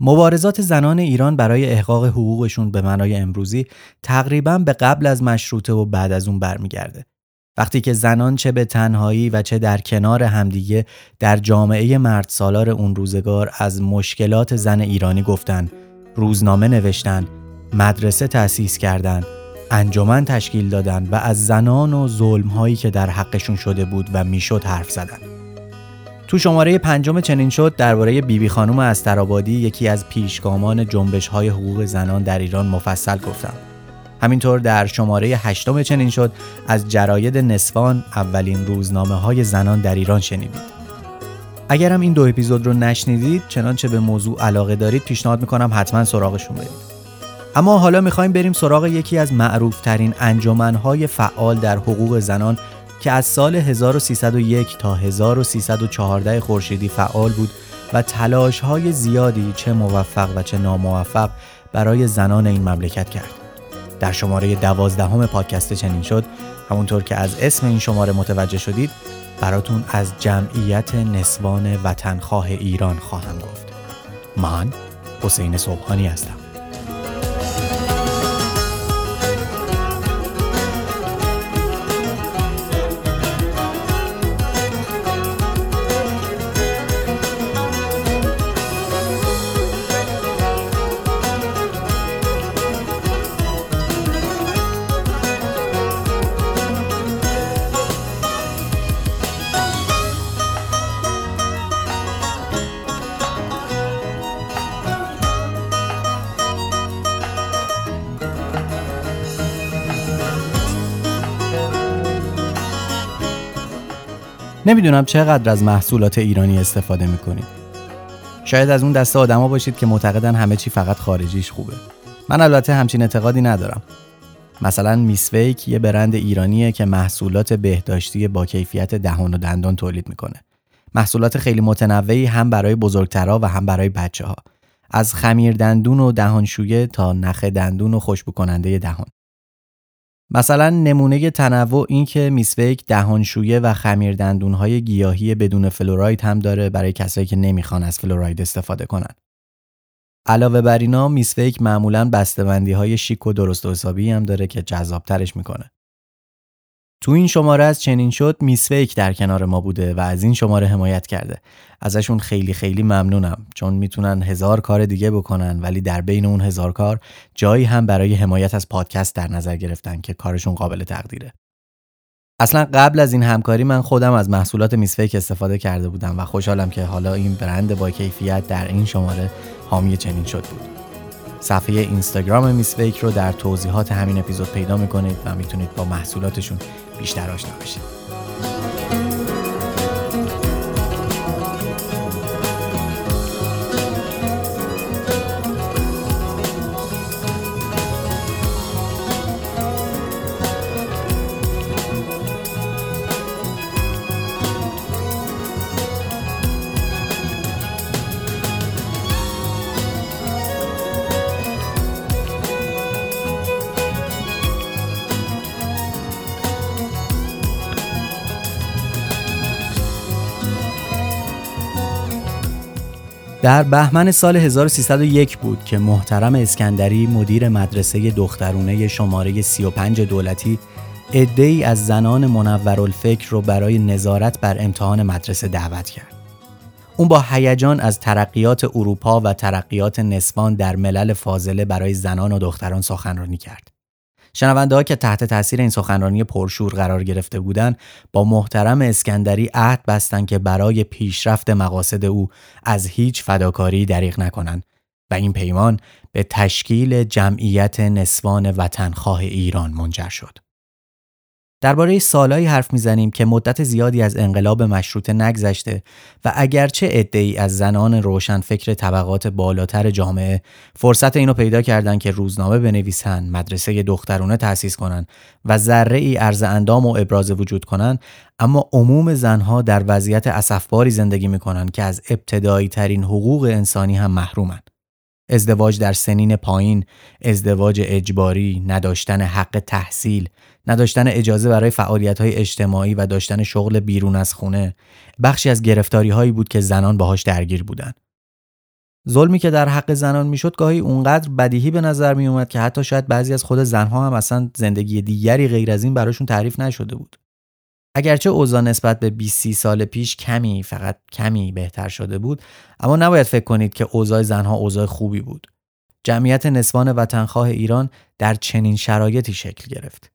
مبارزات زنان ایران برای احقاق حقوقشون به معنای امروزی تقریبا به قبل از مشروطه و بعد از اون برمیگرده. وقتی که زنان چه به تنهایی و چه در کنار همدیگه در جامعه مرد سالار اون روزگار از مشکلات زن ایرانی گفتن، روزنامه نوشتن، مدرسه تأسیس کردن، انجمن تشکیل دادن و از زنان و ظلم هایی که در حقشون شده بود و می‌شد حرف زدن. تو شماره پنجم چنین شد درباره بیبی خانم استرابادی یکی از پیشگامان جنبش های حقوق زنان در ایران مفصل گفتم. همینطور در شماره هشتم چنین شد از جراید نسوان اولین روزنامه های زنان در ایران شنیدید. اگرم این دو اپیزود رو نشنیدید چنانچه به موضوع علاقه دارید پیشنهاد می‌کنم حتما سراغشون برید. اما حالا می‌خوایم بریم سراغ یکی از معروفترین انجمنهای فعال در حقوق زنان که از سال 1301 تا 1314 خورشیدی فعال بود و تلاش های زیادی چه موفق و چه ناموفق برای زنان این مملکت کرد. در شماره دوازدهم پادکست چنین شد همونطور که از اسم این شماره متوجه شدید براتون از جمعیت نسوان وطنخواه ایران خواهم گفت. من حسین صبحانی هستم. نمی‌دونم چقدر از محصولات ایرانی استفاده می‌کنید. شاید از اون دسته آدما باشید که معتقدن همه چی فقط خارجیش خوبه. من البته همچین اعتقادی ندارم. مثلا میسویک یه برند ایرانیه که محصولات بهداشتی با کیفیت دهان و دندان تولید می‌کنه. محصولات خیلی متنوعی هم برای بزرگترها و هم برای بچه ها. از خمیر دندون و دهانشویه تا نخ دندون و خوشبو کننده دهان. مثلا نمونه تنوع این که میسویک دهانشویه و خمیر دندونهای گیاهی بدون فلوراید هم داره برای کسایی که نمی‌خوان از فلوراید استفاده کنن. علاوه بر اینا میسویک معمولا بسته‌بندی های شیک و درست و حسابی هم داره که جذابترش می‌کنه. تو این شماره از چنین شد میسویک در کنار ما بوده و از این شماره حمایت کرده. ازشون خیلی خیلی ممنونم چون می‌تونن هزار کار دیگه بکنن ولی در بین اون هزار کار جایی هم برای حمایت از پادکست در نظر گرفتن که کارشون قابل تقدیره. اصلا قبل از این همکاری من خودم از محصولات میسفیک استفاده کرده بودم و خوشحالم که حالا این برند با کیفیت در این شماره حامی چنین شد بود. صفحه اینستاگرام میسفیک رو در توضیحات همین اپیزود پیدا می‌کنید و می‌تونید با محصولاتشون بیشتر آشنا بشید. در بهمن سال 1301 بود که محترم اسکندری مدیر مدرسه دخترونه شماره 35 دولتی ای از زنان منورالفکر رو برای نظارت بر امتحان مدرسه دعوت کرد. اون با هیجان از ترقیات اروپا و ترقیات نسوان در ملل فاضله برای زنان و دختران سخنرانی کرد. شنونده ها که تحت تاثیر این سخنرانی پرشور قرار گرفته بودند با محترم اسکندری عهد بستند که برای پیشرفت مقاصد او از هیچ فداکاری دریغ نکنند و این پیمان به تشکیل جمعیت نسوان وطنخواه ایران منجر شد. درباره سالهایی حرف می‌زنیم که مدت زیادی از انقلاب مشروطه نگذشته و اگرچه عدهای از زنان روشنفکر طبقات بالاتر جامعه فرصت اینو پیدا کردن که روزنامه بنویسن، مدرسه دخترونه تأسیس کنن و ذره ای ارز اندام و ابراز وجود کنن اما عموم زنها در وضعیت اسفباری زندگی می‌کنن که از ابتدایی ترین حقوق انسانی هم محرومن. ازدواج در سنین پایین، ازدواج اجباری، نداشتن حق تحصیل، نداشتن اجازه برای فعالیت های اجتماعی و داشتن شغل بیرون از خونه بخشی از گرفتاری هایی بود که زنان باهاش درگیر بودند. ظلمی که در حق زنان می‌شد گاهی اونقدر بدیهی به نظر می اومد که حتی شاید بعضی از خود زنها هم اصلا زندگی دیگری غیر از این براشون تعریف نشده بود. اگرچه اوضاع نسبت به 20 سال پیش کمی فقط کمی بهتر شده بود اما نباید فکر کنید که اوضاع زنها اوضاع خوبی بود. جمعیت نسوان وطنخواه ایران در چنین شرایطی شکل گرفت.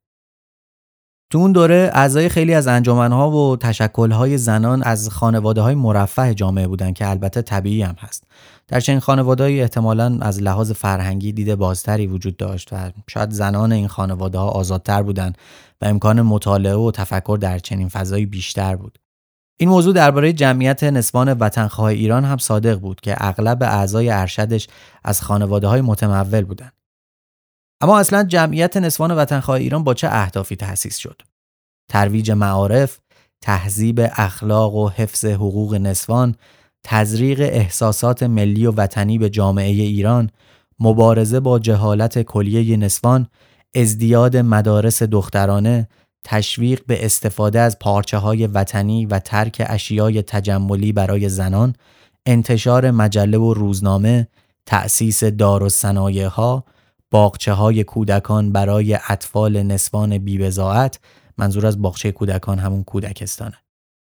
تو اون دوره اعضای خیلی از انجمنها و تشکلهای زنان از خانواده های مرفه جامعه بودند که البته طبیعی هم هست. در چنین خانواده‌ای احتمالاً از لحاظ فرهنگی دید بازتری وجود داشت و شاید زنان این خانواده ها آزادتر بودند و امکان مطالعه و تفکر در چنین فضایی بیشتر بود. این موضوع درباره جمعیت نسوان وطنخواه ایران هم صادق بود که اغلب اعضای ارشدش از خانواده های متمول بودند. اما اصلا جمعیت نسوان وطنخواه ایران با چه اهدافی تأسیس شد؟ ترویج معارف، تهذیب اخلاق و حفظ حقوق نسوان، تزریق احساسات ملی و وطنی به جامعه ایران، مبارزه با جهالت کلیه نسوان، ازدیاد مدارس دخترانه، تشویق به استفاده از پارچه های وطنی و ترک اشیای تجملی برای زنان، انتشار مجله و روزنامه، تأسیس دار و ها، باغچه های کودکان برای اطفال نسوان بیبزاعت منظور از باغچه کودکان همون کودکستانه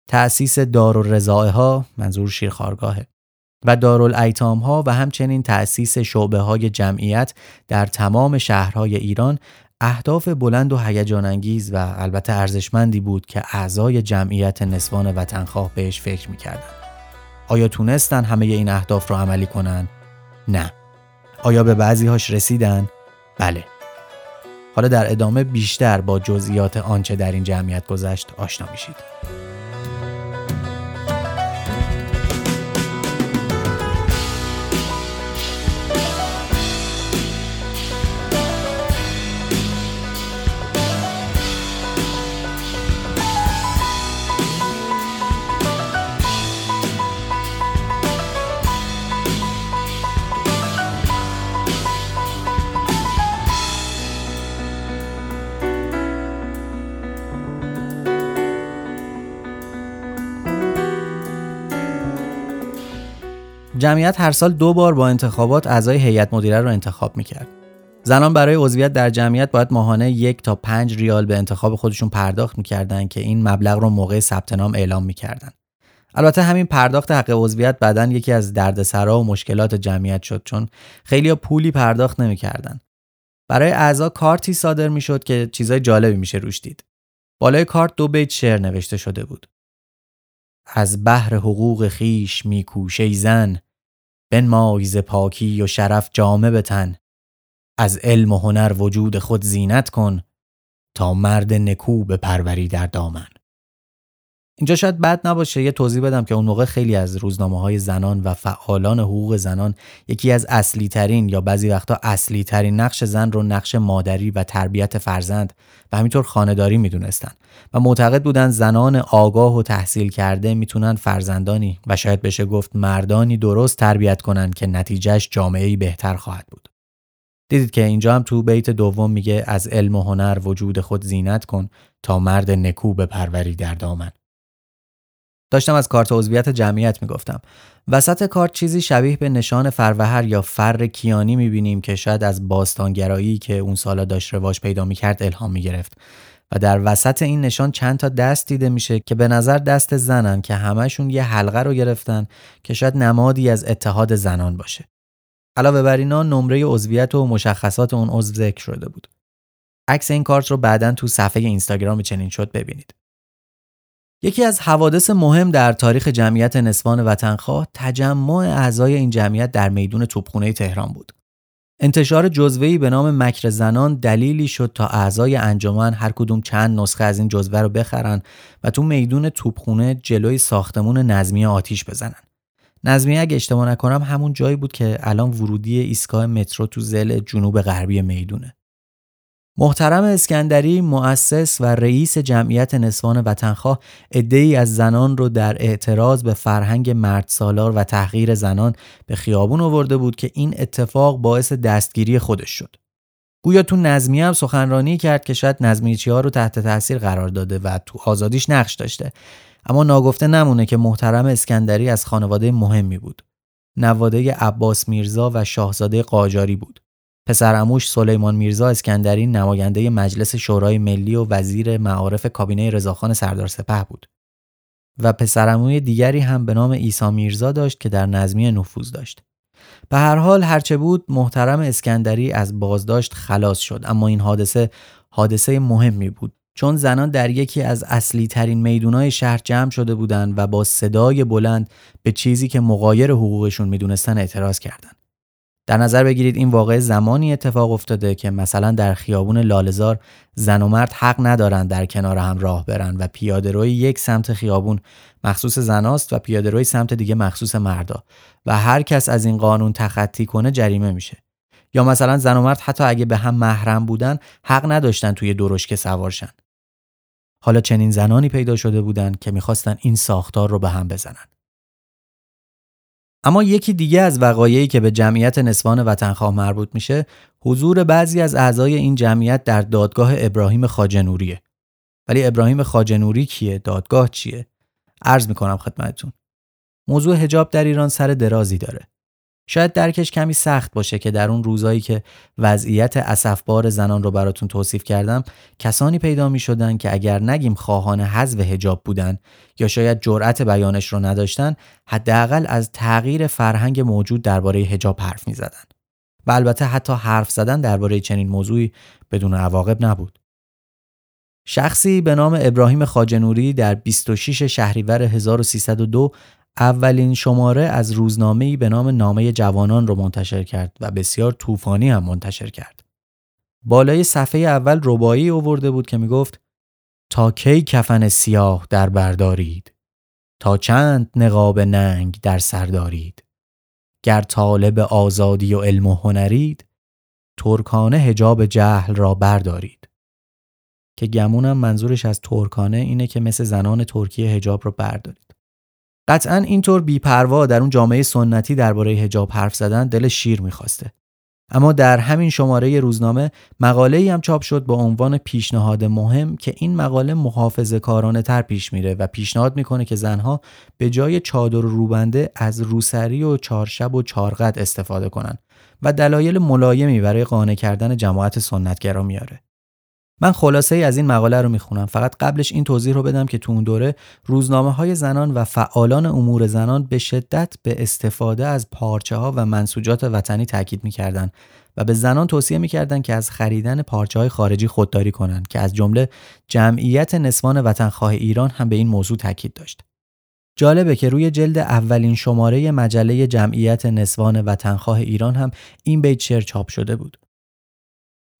تأسیس دار ها منظور شیرخارگاهه و دارالایتام ها و همچنین تأسیس شعبه های جمعیت در تمام شهرهای ایران اهداف بلند و هیجان انگیز و البته ارزشمندی بود که اعضای جمعیت نسوان وطنخواه بهش فکر می‌کردن. آیا تونستن همه این اهداف رو عملی کنن؟ نه. آیا به بعضی هاش رسیدن؟ بله. حالا در ادامه بیشتر با جزئیات آنچه در این جمعیت گذشت آشنا میشید. جمعیت هر سال دو بار با انتخابات اعضای هیئت مدیره رو انتخاب می‌کرد. زنان برای عضویت در جمعیت باید ماهانه یک تا پنج ریال به انتخاب خودشون پرداخت می‌کردن که این مبلغ رو موقع ثبت نام اعلام می‌کردن. البته همین پرداخت حق عضویت بعدا یکی از دردسرا و مشکلات جمعیت شد چون خیلی پولی پرداخت نمی‌کردن. برای اعضا کارتی صادر می‌شد که چیزای جالبی میشه روش دید. بالای کارت دو بیت شعر نوشته شده بود. از بحر حقوق خیش میکوشه زن بنمای ز پاکی و شرف جامه بتن. از علم و هنر وجود خود زینت کن تا مرد نکو به پروری در دامن. اینجا شاید بد نباشه یه توضیح بدم که اون موقع خیلی از روزنامه های زنان و فعالان حقوق زنان یکی از اصلی ترین یا بعضی وقتا اصلی ترین نقش زن رو نقش مادری و تربیت فرزند و همینطور خانهداری می‌دونستن و معتقد بودن زنان آگاه و تحصیل کرده می‌تونن فرزندانی و شاید بشه گفت مردانی درست تربیت کنن که نتیجهش جامعه بهتر خواهد بود. دیدید که اینجا هم تو بیت دوم میگه از علم و هنر وجود خود زینت کن تا مرد نکو پروری در دامن. داشتم از کارت عضویت جمعیت می‌گفتم. وسط کارت چیزی شبیه به نشان فروهر یا فر کیانی می‌بینیم که شاید از باستانگرایی که اون سالا داشت رواج پیدا می‌کرد الهام می‌گرفت. و در وسط این نشان چند تا دست دیده میشه که به نظر دست زنن که همشون یه حلقه رو گرفتن که شاید نمادی از اتحاد زنان باشه. علاوه بر اینا نمره عضویت و مشخصات اون عضو ذکر شده بود. عکس این کارت رو بعدا تو صفحه اینستاگرام چنین شد ببینید. یکی از حوادث مهم در تاریخ جمعیت نسوان وطنخواه تجمع اعضای این جمعیت در میدون توپخونه تهران بود. انتشار جزوه‌ای به نام مکر زنان دلیلی شد تا اعضای انجمن هر کدوم چند نسخه از این جزوه رو بخرن و تو میدون توپخونه جلوی ساختمون نظمیه آتیش بزنن. نظمیه اگه اشتباه نکنم همون جایی بود که الان ورودی ایستگاه مترو تو زل جنوب غربی می‌دونه. محترم اسکندری مؤسس و رئیس جمعیت نسوان وطنخواه ای از زنان رو در اعتراض به فرهنگ مرد سالار و تحقیر زنان به خیابون آورده بود که این اتفاق باعث دستگیری خودش شد. گویا تو نظمیه هم سخنرانی کرد که شاید نظمیچی ها رو تحت تاثیر قرار داده و تو آزادیش نقش داشته اما ناگفته نمونه که محترم اسکندری از خانواده مهمی بود نواده عباس میرزا و شاهزاده قاجاری بود. پسرعموش سلیمان میرزا اسکندری نماینده مجلس شورای ملی و وزیر معارف کابینه رضاخان سردار سپه بود. و پسرعموی دیگری هم به نام عیسی میرزا داشت که در نظمی نفوذ داشت. به هر حال هرچه بود محترم اسکندری از بازداشت خلاص شد اما این حادثه حادثه مهمی بود چون زنان در یکی از اصلی ترین میدونای شهر جمع شده بودند و با صدای بلند به چیزی که مقایر حقوقشون می‌دونستن اعتراض کردند. در نظر بگیرید این واقع زمانی اتفاق افتاده که مثلا در خیابون لالزار زن و مرد حق ندارند در کنار هم راه برن و پیاده روی یک سمت خیابون مخصوص زناست و پیاده روی سمت دیگه مخصوص مردا و هر کس از این قانون تخطی کنه جریمه میشه. یا مثلا زن و مرد حتی اگه به هم محرم بودن حق نداشتن توی درشکه سوارشن حالا چنین زنانی پیدا شده بودند که می‌خواستن این ساختار رو به هم بزنن. اما یکی دیگه از وقایعی که به جمعیت نسوان وطنخواه مربوط میشه حضور بعضی از اعضای این جمعیت در دادگاه ابراهیم خاجنوریه. ولی ابراهیم خاجنوری کیه؟ دادگاه چیه؟ عرض می‌کنم خدمتتون. موضوع هجاب در ایران سر درازی داره. شاید درکش کمی سخت باشه که در اون روزایی که وضعیت اسفبار زنان رو براتون توصیف کردم کسانی پیدا می شدن که اگر نگیم خواهان حذف هجاب بودن یا شاید جرأت بیانش رو نداشتن حداقل از تغییر فرهنگ موجود درباره هجاب حرف می زدن. و البته حتی حرف زدن درباره چنین موضوعی بدون عواقب نبود. شخصی به نام ابراهیم خاجنوری در 26 شهریور 1302 اولین شماره از روزنامه‌ای به نام نامه جوانان رو منتشر کرد و بسیار طوفانی هم منتشر کرد. بالای صفحه اول ربایی اوورده بود که می‌گفت تا کی کفن سیاه در بردارید تا چند نقاب ننگ در سر دارید؟ گر طالب آزادی و علم و هنرید ترکانه هجاب جهل را بردارید که گمونم منظورش از ترکانه اینه که مثل زنان ترکیه هجاب رو بردارید. قطعا اینطور بیپروا در اون جامعه سنتی درباره حجاب حرف زدن دل شیر می‌خواسته اما در همین شماره روزنامه مقاله هم چاپ شد با عنوان پیشنهاد مهم که این مقاله محافظه کارانه تر پیش میره و پیشنهاد می‌کنه که زنها به جای چادر و روبنده از روسری و چارشب و چارقد استفاده کنند و دلایل ملایمی برای قانع کردن جماعت سنتگرا میاره. من خلاصه ای از این مقاله رو می‌خونم فقط قبلش این توضیح رو بدم که تو اون دوره روزنامه های زنان و فعالان امور زنان به شدت به استفاده از پارچه ها و منسوجات وطنی تاکید می‌کردن و به زنان توصیه می‌کردند که از خریدن پارچه های خارجی خودداری کنند که از جمله جمعیت نسوان وطنخواه ایران هم به این موضوع تاکید داشت. جالبه که روی جلد اولین شماره مجله جمعیت نسوان وطنخواه ایران هم این بیت شعر چاپ شده بود.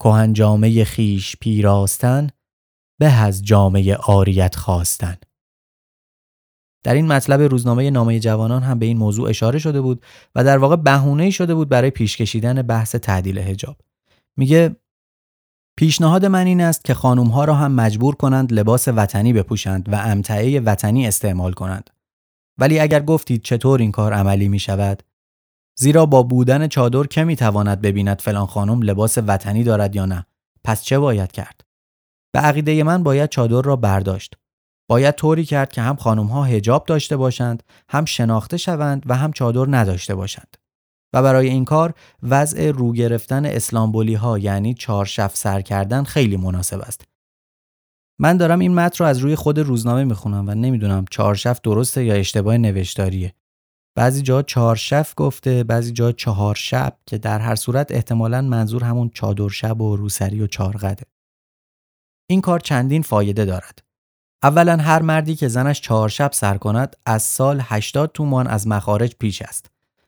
کهن جامعه خیش پیراستن به از جامعه آریت خواستن. در این مطلب روزنامه نامه جوانان هم به این موضوع اشاره شده بود و در واقع بهونه شده بود برای پیش کشیدن بحث تعدیل حجاب. میگه پیشنهاد من این است که خانوم ها را هم مجبور کنند لباس وطنی بپوشند و امتعه وطنی استعمال کنند. ولی اگر گفتید چطور این کار عملی می شود زیرا با بودن چادر که می‌تواند ببیند فلان خانم لباس وطنی دارد یا نه؟ پس چه باید کرد؟ به عقیده من باید چادر را برداشت. باید طوری کرد که هم خانم ها هجاب داشته باشند هم شناخته شوند و هم چادر نداشته باشند. و برای این کار وضع رو گرفتن اسلامبولی ها یعنی چارشف سر کردن خیلی مناسب است. من دارم این متن رو از روی خود روزنامه می‌خونم و نمی‌دونم چارشف درسته یا اشتباه نوشتاریه. بعضی جا چهار شف گفته بعضی جا چهار شب که در هر صورت احتمالا منظور همون چادر شب و روسری و چارقده این کار چندین فایده دارد. اولا هر مردی که زنش چهار شب سر کند از سال 80 تومان از مخارج پیش است.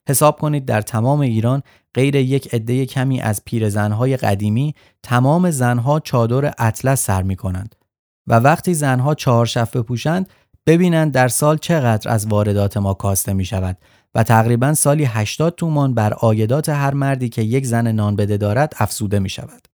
حساب کنید در تمام ایران غیر یک عده کمی از پیرزنهای قدیمی تمام زنها چادر اطلس سر می کنند و وقتی زنها چهار شب بپوشند ببینند در سال چقدر از واردات ما کاسته می شود و تقریبا سالی 80 تومان بر آیدات هر مردی که یک زن نان بده دارد افسوده می شود.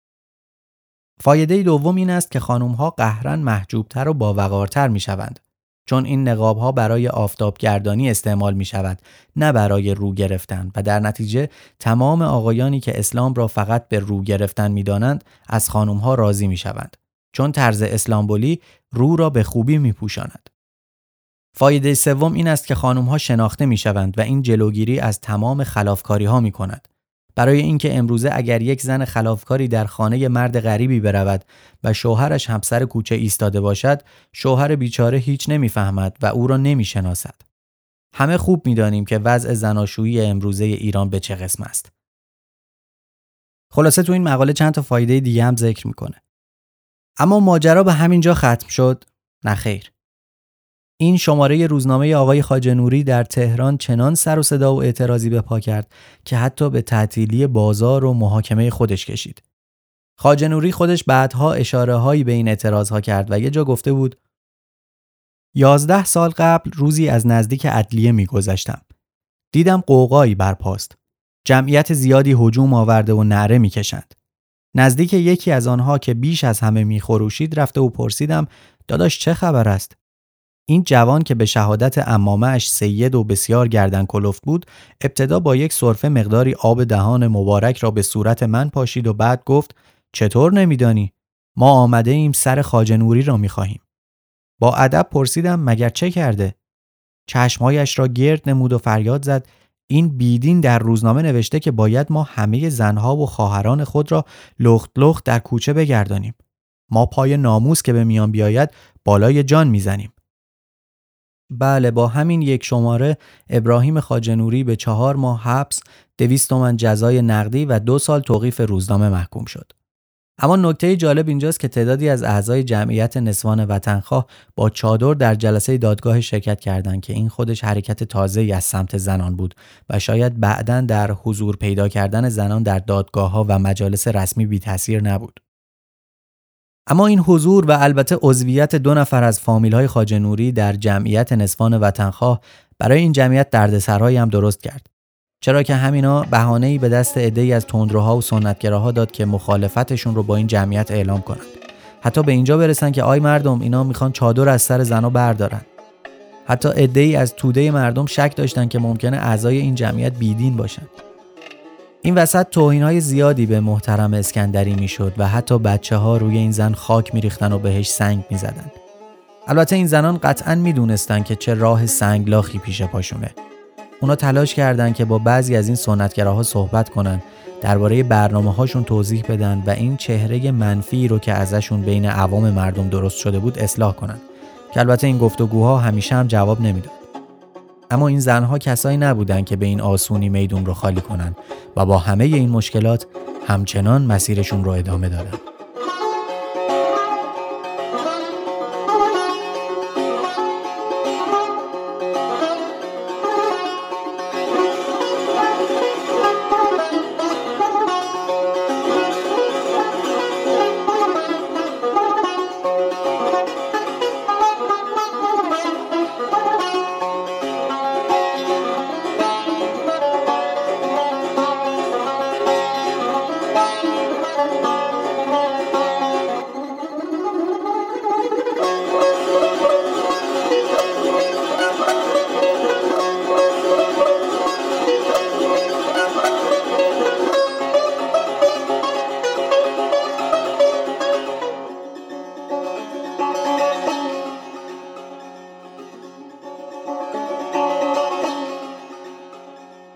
فایده دوم این است که خانم ها قهرن محجوبتر و باوقارتر می شوند. چون این نقاب ها برای آفتابگردانی استعمال می شود نه برای رو گرفتن و در نتیجه تمام آقایانی که اسلام را فقط به رو گرفتن می دانند از خانم ها راضی می شوند چون طرز اسلامبولی رو را به خوبی می پوشاند. فایده سوم این است که خانم ها شناخته می شوند و این جلوگیری از تمام خلافکاری ها می کند. برای اینکه امروزه اگر یک زن خلافکاری در خانه مرد غریبی برود و شوهرش همسر کوچه ایستاده باشد شوهر بیچاره هیچ نمی‌فهمد و او را نمی‌شناسد. همه خوب می‌دانیم که وضع زناشویی امروزه ایران به چه قسم است. خلاصه تو این مقاله چند تا فایده دیگه هم ذکر می‌کنه. اما ماجرا به همین جا ختم شد. نخیر این شماره روزنامه آقای خاجنوری در تهران چنان سر و صدا و اعتراضی به پا کرد که حتی به تعطیلی بازار و محاکمه خودش کشید. خاجنوری خودش بعدها اشاره هایی به این اعتراض ها کرد و یه جا گفته بود یازده سال قبل روزی از نزدیک عدلیه میگذشتم. دیدم قوقایی برپاست. جمعیت زیادی هجوم آورده و نعره می‌کشند. نزدیک یکی از آنها که بیش از همه میخروشید رفته و پرسیدم داداش چه خبر است؟ این جوان که به شهادت امامش سید و بسیار گردن کلفت بود ابتدا با یک صرفه مقداری آب دهان مبارک را به صورت من پاشید و بعد گفت چطور نمیدانی؟ ما آمده ایم سر خاجنوری را می‌خواهیم. با ادب پرسیدم مگر چه کرده؟ چشمهایش را گرد نمود و فریاد زد این بیدین در روزنامه نوشته که باید ما همه زنها و خواهران خود را لخت لخت در کوچه بگردانیم. ما پای ناموس که به میان بیاید بالای جان می‌زنیم. بله با همین یک شماره ابراهیم خاجنوری به چهار ماه حبس، دویست تومن جزای نقدی و دو سال توقیف روزنامه محکوم شد. اما نکته جالب اینجاست که تعدادی از اعضای جمعیت نسوان وطنخواه با چادر در جلسه دادگاه شرکت کردند که این خودش حرکت تازه از سمت زنان بود و شاید بعدا در حضور پیدا کردن زنان در دادگاه ها و مجالس رسمی بی تاثیر نبود. اما این حضور و البته عضویت دو نفر از فامیل های خاجنوری در جمعیت نسوان وطنخواه برای این جمعیت دردسرهایی هم درست کرد. چرا که همینا ای به دست عده‌ای از تندروها و سنتگراها داد که مخالفتشون رو با این جمعیت اعلام کنند. حتی به اینجا برسن که آی مردم اینا می‌خوان چادر از سر زنا بردارن. حتی عده‌ای از توده مردم شک داشتن که ممکنه اعضای این جمعیت بیدین باشند. این وسط توهین های زیادی به محترم اسکندری می‌شد و حتی بچه ها روی این زن خاک میریختن و بهش سنگ می‌زدن. البته این زنان قطعا می‌دونستند که چه راه سنگلاخی پیش پاشونه. اونا تلاش کردند که با بعضی از این سنتگراها صحبت کنن درباره برنامه هاشون توضیح بدن و این چهره منفی رو که ازشون بین عوام مردم درست شده بود اصلاح کنن که البته این گفتگوها همیشه هم جواب نمی‌داد. اما این زنها کسایی نبودند که به این آسونی میدون رو خالی کنند و با همه این مشکلات همچنان مسیرشون رو ادامه دادن.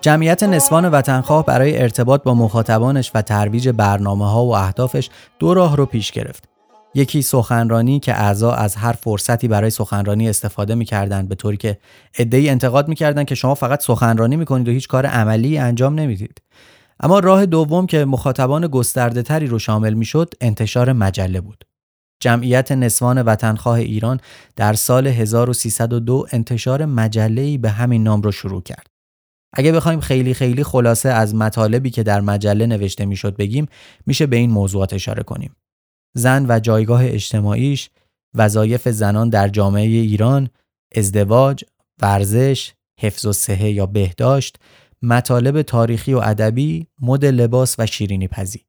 جمعیت نسوان وطنخواه برای ارتباط با مخاطبانش و ترویج برنامه ها و اهدافش دو راه رو پیش گرفت. یکی سخنرانی که اعضا از هر فرصتی برای سخنرانی استفاده می‌کردند به طوری که عده‌ای انتقاد می‌کردند که شما فقط سخنرانی می‌کنید و هیچ کار عملی انجام نمی‌دید. اما راه دوم که مخاطبان گسترده تری رو شامل می‌شد انتشار مجله بود. جمعیت نسوان وطنخواه ایران در سال 1302 انتشار مجله‌ای به همین نام رو شروع کرد. اگه بخوایم خیلی خیلی خلاصه از مطالبی که در مجله نوشته می‌شد بگیم میشه به این موضوعات اشاره کنیم. زن و جایگاه اجتماعیش، وظایف زنان در جامعه ایران، ازدواج، ورزش، حفظ و صحه یا بهداشت، مطالب تاریخی و ادبی، مد لباس و شیرینی پزی.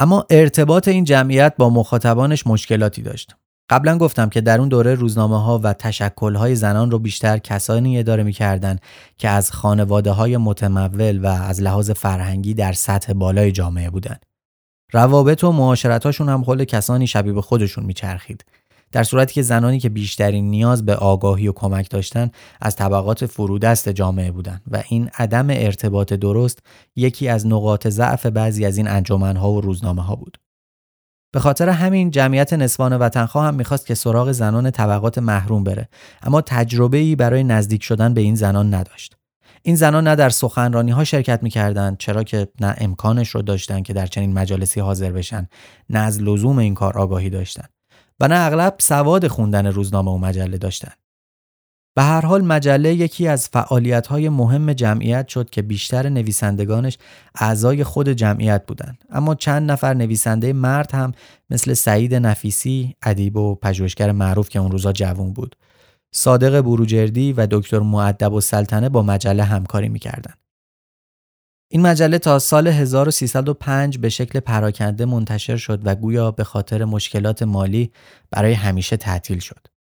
اما ارتباط این جمعیت با مخاطبانش مشکلاتی داشت. قبلا گفتم که در اون دوره روزنامه ها و تشکل های زنان رو بیشتر کسانی اداره می‌کردند که از خانواده های متمول و از لحاظ فرهنگی در سطح بالای جامعه بودند. روابط و معاشرتاشون هم خود کسانی شبیه به خودشون میچرخید. در صورتی که زنانی که بیشترین نیاز به آگاهی و کمک داشتن از طبقات فرودست جامعه بودند و این عدم ارتباط درست یکی از نقاط ضعف بعضی از این انجمنها و روزنامه ها بود. به خاطر همین جمعیت نسوان وطنخواه هم می‌خواست که سراغ زنان طبقات محروم بره اما تجربه ای برای نزدیک شدن به این زنان نداشت. این زنان نه در سخنرانی ها شرکت می‌کردند چرا که نه امکانش رو داشتن که در چنین مجالسی حاضر بشن نه از لزوم این کار آگاهی داشتن و نه اغلب سواد خوندن روزنامه و مجله داشتن به هر حال مجله یکی از فعالیت های مهم جمعیت شد که بیشتر نویسندگانش اعضای خود جمعیت بودند اما چند نفر نویسنده مرد هم مثل سعید نفیسی ادیب و پژوهشگر معروف که اون روزا جوون بود صادق بروجردی و دکتر معدب و سلطنه با مجله همکاری می‌کردند. این مجله تا سال 1305 به شکل پراکنده منتشر شد و گویا به خاطر مشکلات مالی برای همیشه تعطیل شد.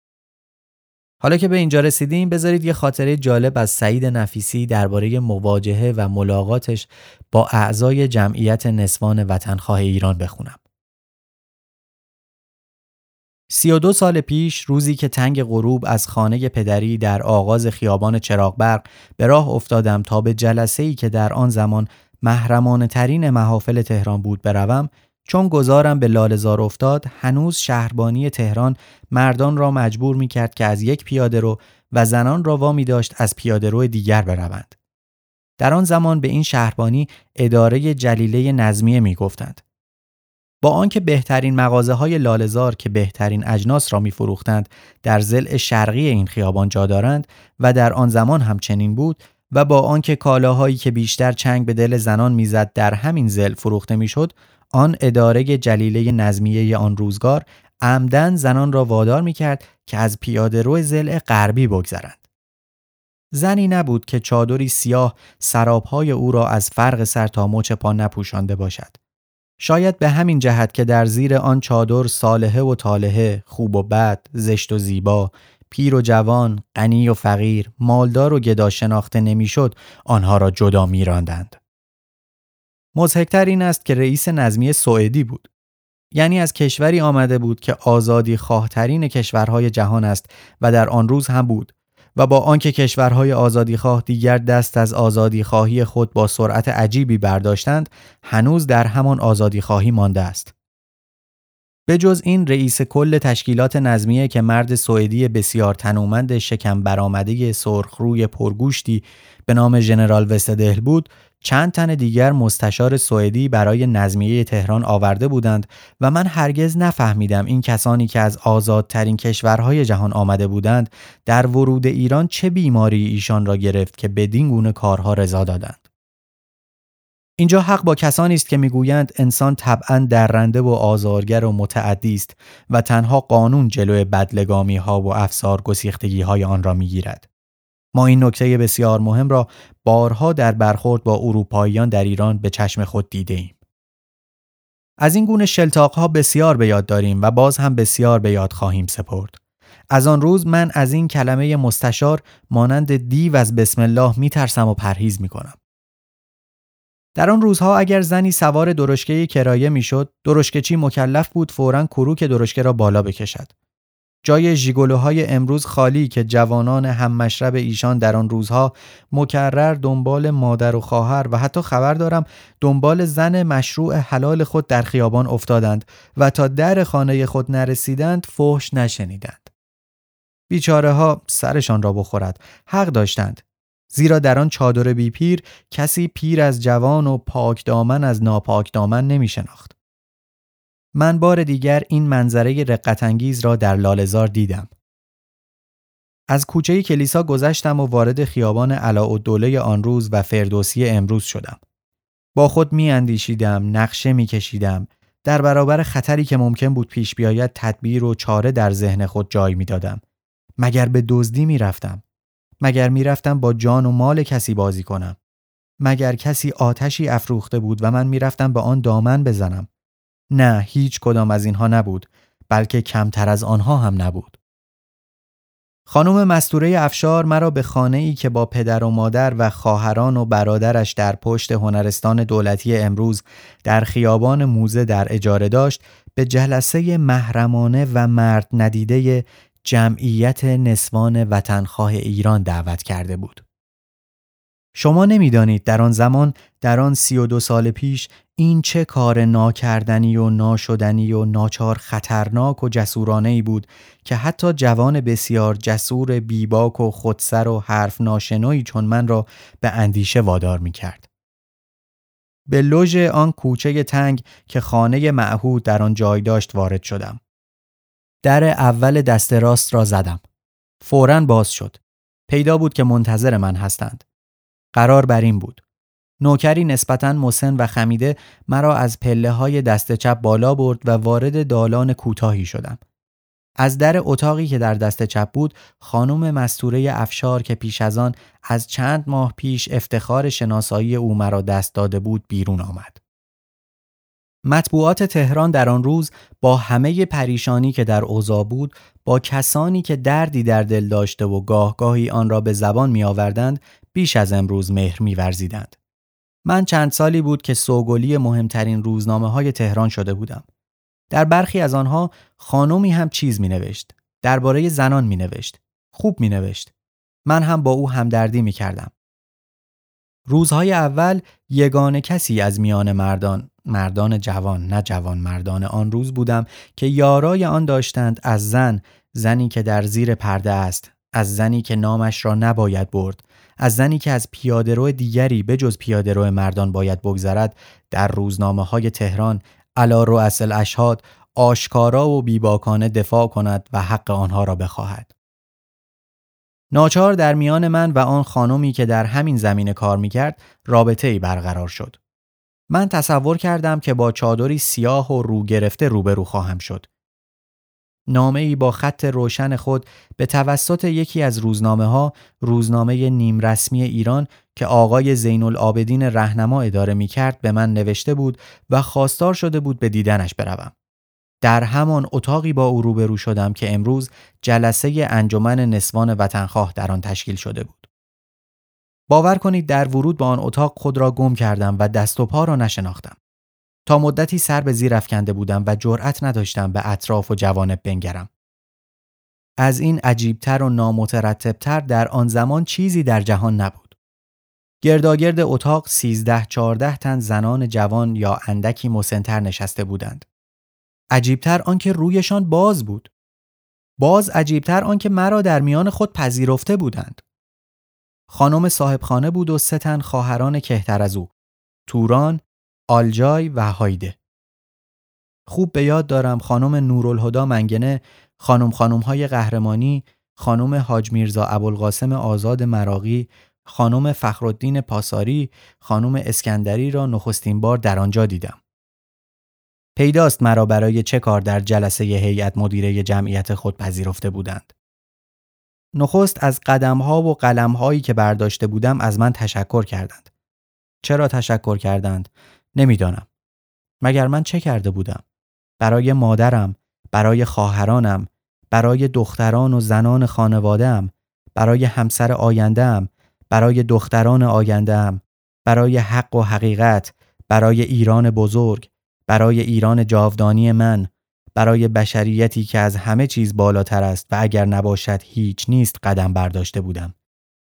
حالا که به اینجا رسیدیم بذارید یه خاطره جالب از سعید نفیسی درباره مواجهه و ملاقاتش با اعضای جمعیت نسوان وطنخواه ایران بخونم. سی و دو سال پیش روزی که تنگ غروب از خانه پدری در آغاز خیابان چراغبرق به راه افتادم تا به جلسه ای که در آن زمان محرمانه ترین محافل تهران بود بروم چون گذارم به لالزار افتاد هنوز شهربانی تهران مردان را مجبور می کرد که از یک پیاده رو و زنان را وامی داشت از پیاده رو دیگر بروند. در آن زمان به این شهربانی اداره جلیله نظمیه می گفتند. با آنکه بهترین مغازه های لالزار که بهترین اجناس را می فروختند در زل شرقی این خیابان جا دارند و در آن زمان هم چنین بود و با آنکه کالاهایی که بیشتر چنگ به دل زنان می‌زد در همین زل فروخته می‌شد آن اداره جلیله نظمیه آن روزگار عمدن زنان را وادار می کرد که از پیاده رو زل غربی بگذرند. زنی نبود که چادری سیاه سرابهای او را از فرق سر تا مچ پا نپوشانده باشد. شاید به همین جهت که در زیر آن چادر صالحه و طالحه، خوب و بد، زشت و زیبا، پیر و جوان، غنی و فقیر، مالدار و گدا شناخته نمی‌شد، آنها را جدا میراندند. مزهکتر این است که رئیس نظمی سوئدی بود. یعنی از کشوری آمده بود که آزادی خواهترین کشورهای جهان است و در آن روز هم بود و با آنکه کشورهای آزادیخواه دیگر دست از آزادیخواهی خود با سرعت عجیبی برداشتند هنوز در همان آزادیخواهی مانده است به جز این رئیس کل تشکیلات نظمیه که مرد سوئدی بسیار تنومند شکم برآمده سرخروی پرگوشتی به نام ژنرال وستدهل بود چند تن دیگر مستشار سوئدی برای نظمیه تهران آورده بودند و من هرگز نفهمیدم این کسانی که از آزادترین کشورهای جهان آمده بودند در ورود ایران چه بیماری ایشان را گرفت که بدین گونه کارها رضا دادند. اینجا حق با کسانی است که می‌گویند انسان طبعا درنده و آزارگر و متعدی است و تنها قانون جلوی بدلگامی ها و افسار گسیختگی های آن را می‌گیرد. ما این نکته بسیار مهم را بارها در برخورد با اروپاییان در ایران به چشم خود دیده ایم. از این گونه ها بسیار به یاد داریم و باز هم بسیار به یاد خواهیم سپرد. از آن روز من از این کلمه مستشار مانند دیو از بسم الله می ترسم و پرهیز می کنم. در آن روزها اگر زنی سوار درشکه کرایه می‌شد، درشکچی مکلف بود فوراً کروک درشکه را بالا بکشد. جای ژیگولوهای امروز خالی که جوانان هم مشرب ایشان در آن روزها مکرر دنبال مادر و خواهر و حتی خبر دارم دنبال زن مشروع حلال خود در خیابان افتادند و تا در خانه خود نرسیدند فحش نشنیدند. بیچاره ها سرشان را بخورد حق داشتند زیرا در آن چادر بی پیر کسی پیر از جوان و پاک دامن از ناپاک دامن نمی شناخت. من بار دیگر این منظره رقتانگیز را در لالزار دیدم. از کوچه کلیسا گذشتم و وارد خیابان علاءالدوله آن روز و فردوسی امروز شدم. با خود می اندیشیدم، نقشه می کشیدم، در برابر خطری که ممکن بود پیش بیاید تدبیر و چاره در ذهن خود جای می دادم. مگر به دزدی می رفتم؟ مگر می رفتم با جان و مال کسی بازی کنم؟ مگر کسی آتشی افروخته بود و من می رفتم به آن دامن بزنم؟ نه هیچ کدام از اینها نبود بلکه کمتر از آنها هم نبود خانم مستوره افشار مرا به خانه ای که با پدر و مادر و خواهران و برادرش در پشت هنرستان دولتی امروز در خیابان موزه در اجاره داشت به جلسه محرمانه و مرد ندیده جمعیت نسوان وطنخواه ایران دعوت کرده بود. شما نمی‌دانید در آن زمان در آن سی و دو سال پیش این چه کار ناکردنی و ناشدنی و ناچار خطرناک و جسورانه ای بود که حتی جوان بسیار جسور بیباک و خودسر و حرف ناشنوی چون من را به اندیشه وادار می کرد. به لوژ آن کوچه تنگ که خانه معهود در آن جای داشت وارد شدم. در اول دست راست را زدم. فورا باز شد. پیدا بود که منتظر من هستند. قرار بر این بود. نوکری نسبتا مسن و خمیده مرا از پله های دست چپ بالا برد و وارد دالان کوتاهی شدم. از در اتاقی که در دست چپ بود خانم مستوره افشار که پیش از آن از چند ماه پیش افتخار شناسایی او مرا دست داده بود بیرون آمد. مطبوعات تهران در آن روز با همه پریشانی که در اوضاع بود با کسانی که دردی در دل داشته و گاهگاهی آن را به زبان می آوردند بیش از امروز مهر می ورزیدند. من چند سالی بود که سوگلی مهمترین روزنامه های تهران شده بودم. در برخی از آنها خانومی هم چیز می نوشت. درباره زنان می نوشت. خوب می نوشت. من هم با او همدردی می کردم. روزهای اول یگانه کسی از میان مردان مردان جوان نه جوان مردان آن روز بودم که یارای آن داشتند از زن زنی که در زیر پرده است از زنی که نامش را نباید برد از زنی که از پیادهرو دیگری به جز پیادهرو مردان باید بگذرد در روزنامه های تهران علا اصل اشهاد آشکارا و بیباکانه دفاع کند و حق آنها را بخواهد. ناچار در میان من و آن خانمی که در همین زمینه کار می‌کرد رابطه ای برقرار شد. من تصور کردم که با چادری سیاه و رو گرفته روبرو خواهم شد. نامه ای با خط روشن خود به توسط یکی از روزنامه ها روزنامه نیم رسمی ایران که آقای زین العابدین رهنما اداره می کرد به من نوشته بود و خواستار شده بود به دیدنش بروم. در همان اتاقی با او روبرو شدم که امروز جلسه انجمن نسوان وطنخواه در آن تشکیل شده بود. باور کنید در ورود به آن اتاق خود را گم کردم و دست و پا را نشناختم. تا مدتی سر به زیر افکنده بودم و جرأت نداشتم به اطراف و جوانب بنگرم. از این عجیبتر و نامترتبتر در آن زمان چیزی در جهان نبود. گرداگرد اتاق سیزده چارده تن زنان جوان یا اندکی مسنتر نشسته بودند. عجیبتر آنکه رویشان باز بود. باز عجیبتر آنکه مرا در میان خود پذیرفته بودند. خانم صاحبخانه بود و سه تن خواهران کهتر از او. توران، آلجای و هایده. خوب به یاد دارم خانم نورالهدا منگنه، خانم خانم های قهرمانی، خانم حاج میرزا ابوالقاسم آزاد مراقی، خانم فخرالدین پاساری، خانم اسکندری را نخستین بار در آنجا دیدم. پیداست مرا برای چه کار در جلسه هیئت مدیره جمعیت خود پذیرفته بودند. نخست از قدمها و قلمهایی که برداشته بودم از من تشکر کردند. چرا تشکر کردند؟ نمی‌دانم. مگر من چه کرده بودم؟ برای مادرم، برای خواهرانم، برای دختران و زنان خانوادهام، برای همسر آیندهام، برای دختران آیندهام، برای حق و حقیقت، برای ایران بزرگ، برای ایران جاودانی من، برای بشریتی که از همه چیز بالاتر است و اگر نباشد هیچ نیست قدم برداشته بودم.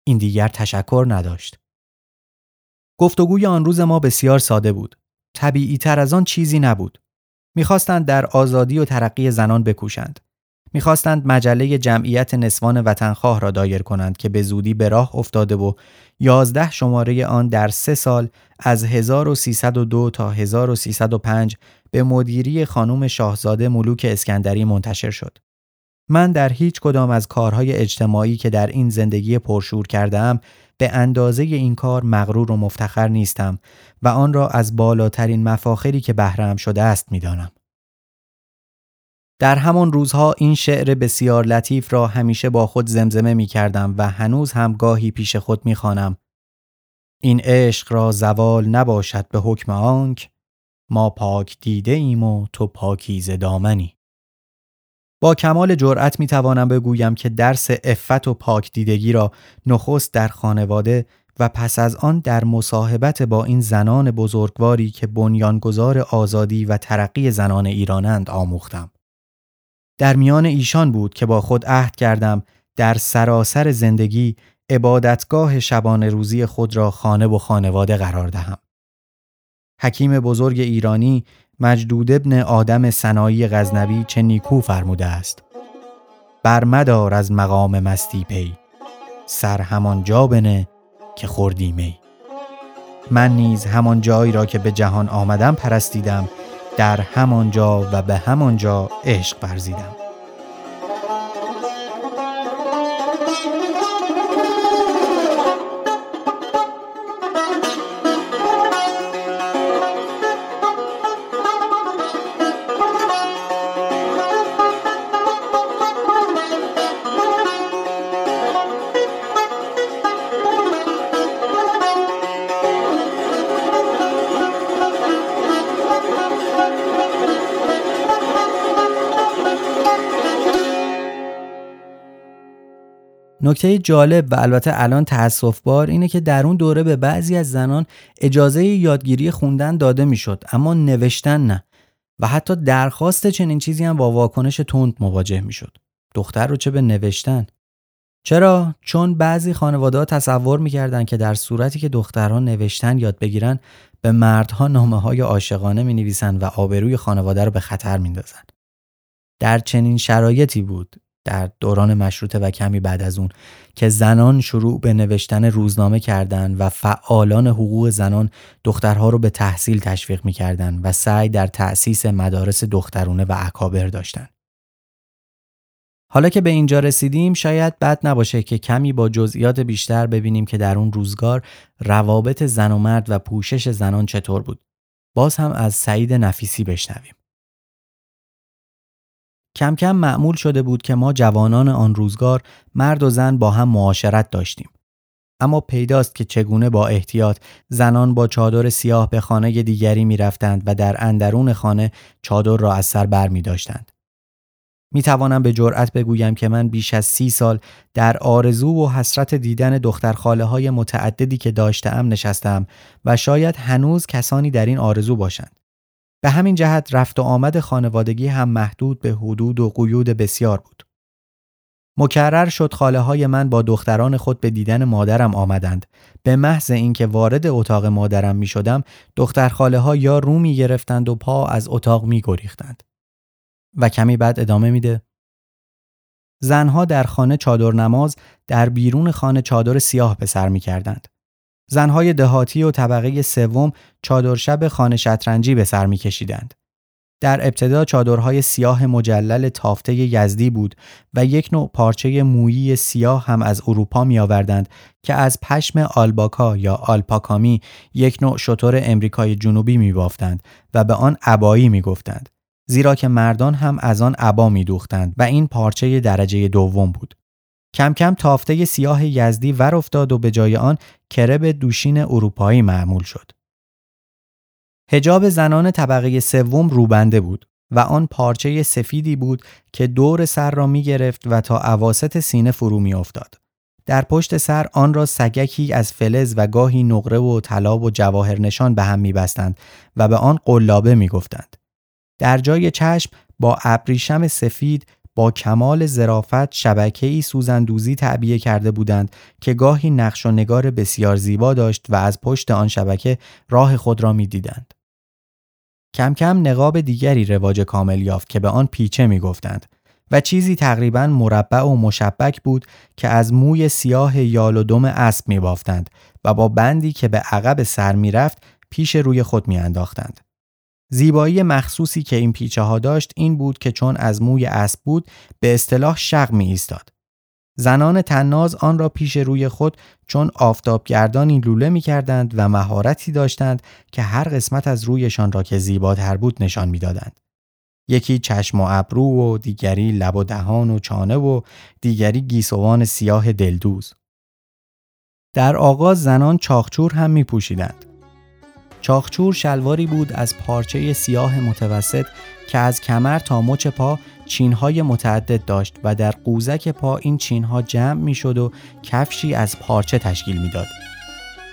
این دیگر تشکر نداشت. گفتگوی آن روز ما بسیار ساده بود. طبیعی تر از آن چیزی نبود. می‌خواستند در آزادی و ترقی زنان بکوشند. می‌خواستند مجله جمعیت نسوان وطنخواه را دایر کنند که به زودی به راه افتاده و یازده شماره آن در سه سال از 1302 تا 1305 به مدیری خانم شاهزاده ملوک اسکندری منتشر شد. من در هیچ کدام از کارهای اجتماعی که در این زندگی پرشور کردم به اندازه این کار مغرور و مفتخر نیستم و آن را از بالاترین مفاخری که بهرم شده است می‌دانم. در همان روزها این شعر بسیار لطیف را همیشه با خود زمزمه می کردم و هنوز هم گاهی پیش خود می خانم. این عشق را زوال نباشد به حکم آنک ما پاک دیده ایم و تو پاکیز دامنی. با کمال جرأت می توانم بگویم که درس افت و پاک دیدگی را نخست در خانواده و پس از آن در مصاحبت با این زنان بزرگواری که بنیانگذار آزادی و ترقی زنان ایرانند آموختم. در میان ایشان بود که با خود عهد کردم در سراسر زندگی عبادتگاه شبانه روزی خود را خانه و خانواده قرار دهم. حکیم بزرگ ایرانی مجدود ابن آدم سنایی غزنوی چه نیکو فرموده است. برمدار از مقام مستی پی سر همان جا بنه که خوردی می. من نیز همان جایی را که به جهان آمدم پرستیدم در همان جا و به همان جا عشق ورزیدم. نکته جالب و البته الان تاسف بار اینه که در اون دوره به بعضی از زنان اجازه یادگیری خوندن داده می‌شد اما نوشتن نه و حتی درخواست چنین چیزی هم با واکنش تند مواجه می‌شد. دختر رو چه به نوشتن؟ چرا؟ چون بعضی خانواده تصور می‌کردند که در صورتی که دخترها نوشتن یاد بگیرن به مردها نامه های عاشقانه می نویسن و آبروی خانواده رو به خطر میندازن. در چنین شرایطی بود. در دوران مشروطه و کمی بعد از اون که زنان شروع به نوشتن روزنامه کردند و فعالان حقوق زنان دخترها رو به تحصیل تشویق می‌کردند و سعی در تأسیس مدارس دخترونه و اکابر داشتند. حالا که به اینجا رسیدیم شاید بد نباشه که کمی با جزئیات بیشتر ببینیم که در اون روزگار روابط زن و مرد و پوشش زنان چطور بود. باز هم از سعید نفیسی بشنویم. کم کم معمول شده بود که ما جوانان آن روزگار مرد و زن با هم معاشرت داشتیم. اما پیداست که چگونه با احتیاط زنان با چادر سیاه به خانه دیگری می رفتند و در اندرون خانه چادر را از سر بر می داشتند. می توانم به جرأت بگویم که من بیش از سی سال در آرزو و حسرت دیدن دختر خاله های متعددی که داشتم نشستم و شاید هنوز کسانی در این آرزو باشند. به همین جهت رفت و آمد خانوادگی هم محدود به حدود و قیود بسیار بود. مکرر شد خاله های من با دختران خود به دیدن مادرم آمدند. به محض اینکه وارد اتاق مادرم می شدم دختر خاله ها یا رو می گرفتند و پا از اتاق می گریختند. و کمی بعد ادامه میده. زنها در خانه چادر نماز در بیرون خانه چادر سیاه به سر می کردند. زنهای دهاتی و طبقه سوم چادرشب خانه شطرنجی به سر میکشیدند. در ابتدا چادرهای سیاه مجلل تافته یزدی بود و یک نوع پارچه مویی سیاه هم از اروپا می آوردند که از پشم آلباکا یا آلپاکامی یک نوع شطور امریکای جنوبی می بافتند و به آن عبایی می گفتند. زیرا که مردان هم از آن عبا می دوختند و این پارچه درجه دوم بود. کم کم تافته سیاه یزدی ور افتاد و به جای آن کرب دوشین اروپایی معمول شد. هجاب زنان طبقه سوم روبنده بود و آن پارچه سفیدی بود که دور سر را می گرفت و تا عواست سینه فرو می افتاد. در پشت سر آن را سگکی از فلز و گاهی نقره و طلا و جواهر نشان به هم می بستند و به آن قلابه می گفتند. در جای چشم با ابریشم سفید با کمال زرافت شبکه ای سوزندوزی تعبیه کرده بودند که گاهی نقش و نگار بسیار زیبا داشت و از پشت آن شبکه راه خود را می دیدند. کم کم نقاب دیگری رواج کامل یافت که به آن پیچه می گفتند و چیزی تقریبا مربع و مشبک بود که از موی سیاه یال و دم اسب می بافتند و با بندی که به عقب سر می رفت پیش روی خود می انداختند. زیبایی مخصوصی که این پیچه ها داشت این بود که چون از موی اسب بود به اصطلاح شق می ایستاد. زنان تناز آن را پیش روی خود چون آفتابگردانی لوله می کردند و مهارتی داشتند که هر قسمت از رویشان را که زیباتر بود نشان می‌دادند. یکی چشم و ابرو و دیگری لب و دهان و چانه و دیگری گیسوان سیاه دلدوز. در آغاز زنان چاخچور هم می پوشیدند. چاخچور شلواری بود از پارچه سیاه متوسط که از کمر تا مچ پا چینهای متعدد داشت و در قوزک پا این چینها جمع می‌شد و کفشی از پارچه تشکیل می‌داد.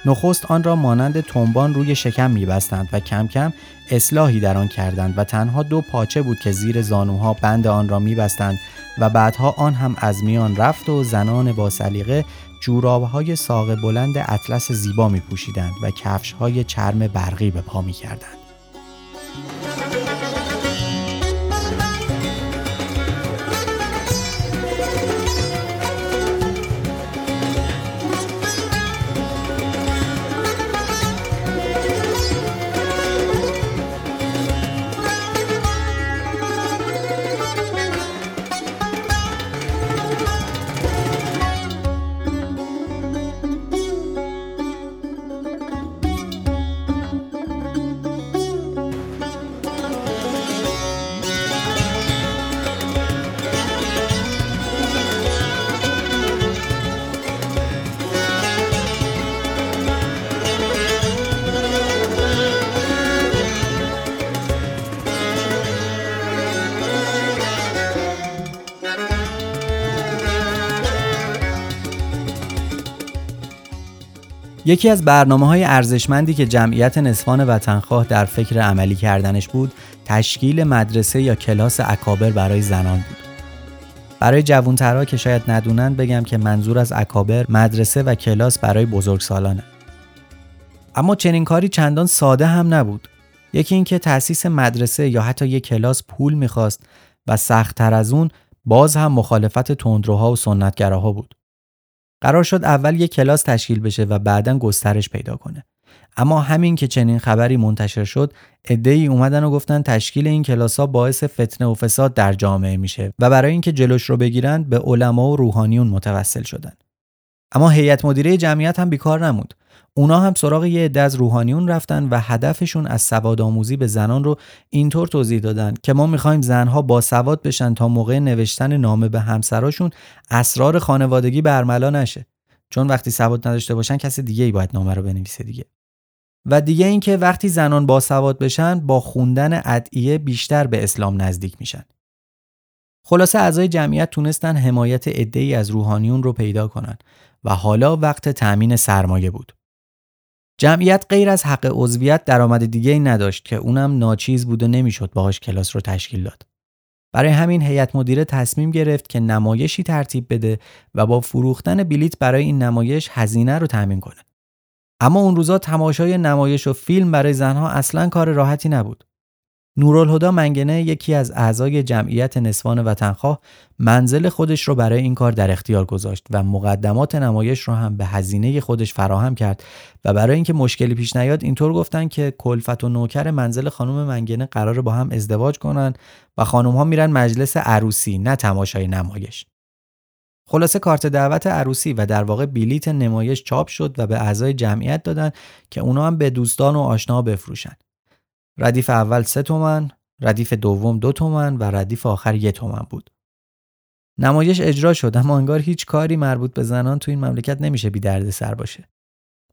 نخست آن را مانند تنبان روی شکم میبستند و کم کم اصلاحی در آن کردند و تنها دو پاچه بود که زیر زانوها بند آن را میبستند و بعدها آن هم از میان رفت و زنان با سلیقه جورابهای ساق بلند اطلس زیبا می پوشیدند و کفشهای چرم برقی به پا می کردند. یکی از برنامه های ارزشمندی که جمعیت نصفان وطنخواه در فکر عملی کردنش بود تشکیل مدرسه یا کلاس اکابر برای زنان بود. برای جوانترها که شاید ندونن بگم که منظور از اکابر مدرسه و کلاس برای بزرگسالانه. اما چنین کاری چندان ساده هم نبود. یکی اینکه تأسیس مدرسه یا حتی یک کلاس پول می‌خواست و سختتر از اون باز هم مخالفت تندروها و سنتگراها بود. قرار شد اول یک کلاس تشکیل بشه و بعدا گسترش پیدا کنه. اما همین که چنین خبری منتشر شد ای اومدن و گفتن تشکیل این کلاس ها باعث فتنه و فساد در جامعه میشه و برای اینکه جلوش رو بگیرن به علما و روحانیون متوسل شدن. اما هیئت مدیره جمعیت هم بیکار نمود. اونا هم سراغ یه عده از روحانیون رفتن و هدفشون از سواد آموزی به زنان رو اینطور توضیح دادن که ما می‌خوایم زنها با سواد بشن تا موقع نوشتن نامه به همسراشون اسرار خانوادگی برملا نشه. چون وقتی سواد نداشته باشن کسی دیگه ای باید نامه رو بنویسه دیگه. و دیگه اینکه وقتی زنان با سواد بشن با خوندن ادعیه بیشتر به اسلام نزدیک میشن. خلاصه اعضای جمعیت تونستن حمایت عده‌ای از روحانیون رو پیدا کنن و حالا وقت تأمین سرمایه بود. جمعیت غیر از حق عضویت درآمد دیگه ای نداشت که اونم ناچیز بود و نمی‌شد باهاش کلاس رو تشکیل داد. برای همین هیئت مدیره تصمیم گرفت که نمایشی ترتیب بده و با فروختن بلیت برای این نمایش هزینه رو تأمین کنه. اما اون روزا تماشای نمایش و فیلم برای زنها اصلا کار راحتی نبود. نورالهدا منگنه یکی از اعضای جمعیت نسوان وطنخواه منزل خودش رو برای این کار در اختیار گذاشت و مقدمات نمایش رو هم به هزینه خودش فراهم کرد و برای اینکه مشکلی پیش نیاد اینطور گفتن که کلفت و نوکر منزل خانم منگنه قرار با هم ازدواج کنن و خانم ها میرن مجلس عروسی نه تماشای نمایش. خلاصه کارت دعوت عروسی و در واقع بلیت نمایش چاپ شد و به اعضای جمعیت دادن که اونا هم به دوستان و آشنا بفروشن. ردیف اول سه تومن، ردیف دوم دو تومن و ردیف آخر یک تومن بود. نمایش اجرا شد اما انگار هیچ کاری مربوط به زنان تو این مملکت نمیشه بی درد سر باشه.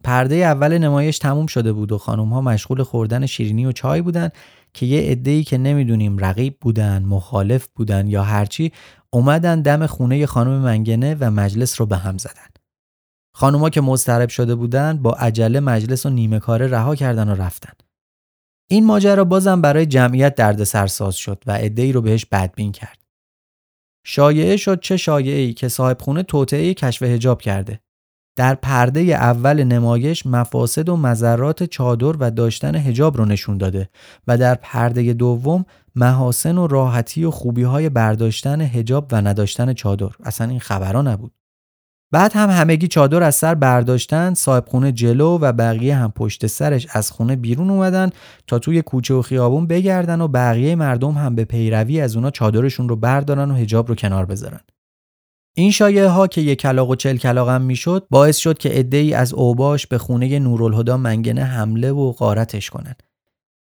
پرده اول نمایش تموم شده بود و خانم ها مشغول خوردن شیرینی و چای بودن که یه عده‌ای که نمی‌دونیم رقیب بودن، مخالف بودن یا هرچی اومدن دم خونه خانم منگنه و مجلس رو به هم زدن. خانوما که مضطرب شده بودن با عجله مجلس و نیمه کاره رها کردن و رفتن. این ماجرا بازم برای جمعیت درد سرساز شد و عده‌ای رو بهش بدبین کرد. شایعه شد چه شایعی که صاحب خونه توطعه کشف هجاب کرده. در پرده اول نمایش مفاسد و مذرات چادر و داشتن هجاب رو نشون داده و در پرده دوم محاسن و راحتی و خوبی های برداشتن هجاب و نداشتن چادر اصلا این خبرها نبود بعد هم همگی چادر از سر برداشتن صاحب خونه جلو و بقیه هم پشت سرش از خونه بیرون اومدن تا توی کوچه و خیابون بگردن و بقیه مردم هم به پیروی از اونا چادرشون رو بردارن و هجاب رو کنار بذارن. این شایعه ها که یک کلاق و چل کلاق هم می‌شد باعث شد که عده‌ای از اوباش به خونه نورالهدا منگنه حمله و غارتش کنن.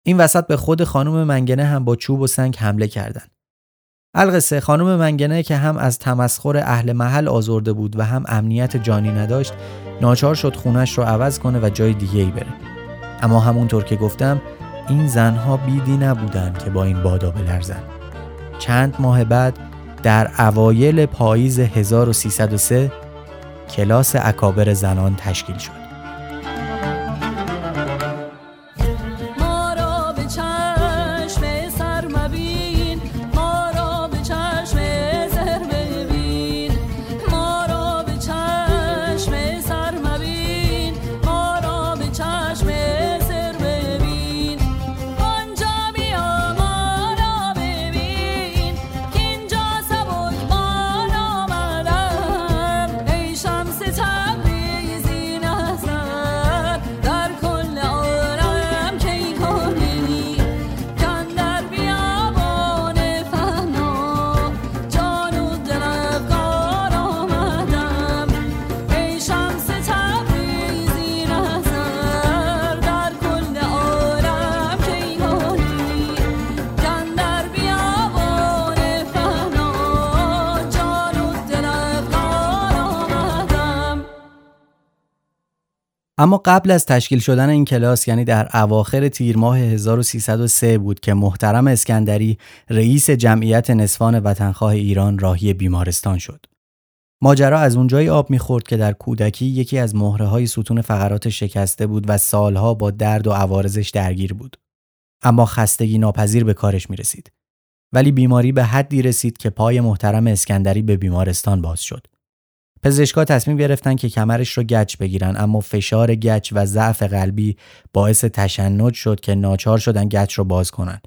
این وسط به خود خانم منگنه هم با چوب و سنگ حمله کردند القصه خانم منگنه که هم از تمسخر اهل محل آزرده بود و هم امنیت جانی نداشت ناچار شد خونش رو عوض کنه و جای دیگه ای بره اما همونطور که گفتم این زنها بیدی نبودند که با این بادا بلرزند. چند ماه بعد در اوایل پاییز 1303 کلاس اکابر زنان تشکیل شد. اما قبل از تشکیل شدن این کلاس یعنی در اواخر تیر ماه 1303 بود که محترم اسکندری رئیس جمعیت نصفان وطنخواه ایران راهی بیمارستان شد. ماجرا از اونجایی آب می‌خورد که در کودکی یکی از مهره های ستون فقرات شکسته بود و سالها با درد و عوارضش درگیر بود. اما خستگی ناپذیر به کارش می رسید. ولی بیماری به حدی رسید که پای محترم اسکندری به بیمارستان باز شد. پزشکا تصمیم گرفتن که کمرش رو گچ بگیرن اما فشار گچ و ضعف قلبی باعث تشنج شد که ناچار شدن گچ رو باز کنن.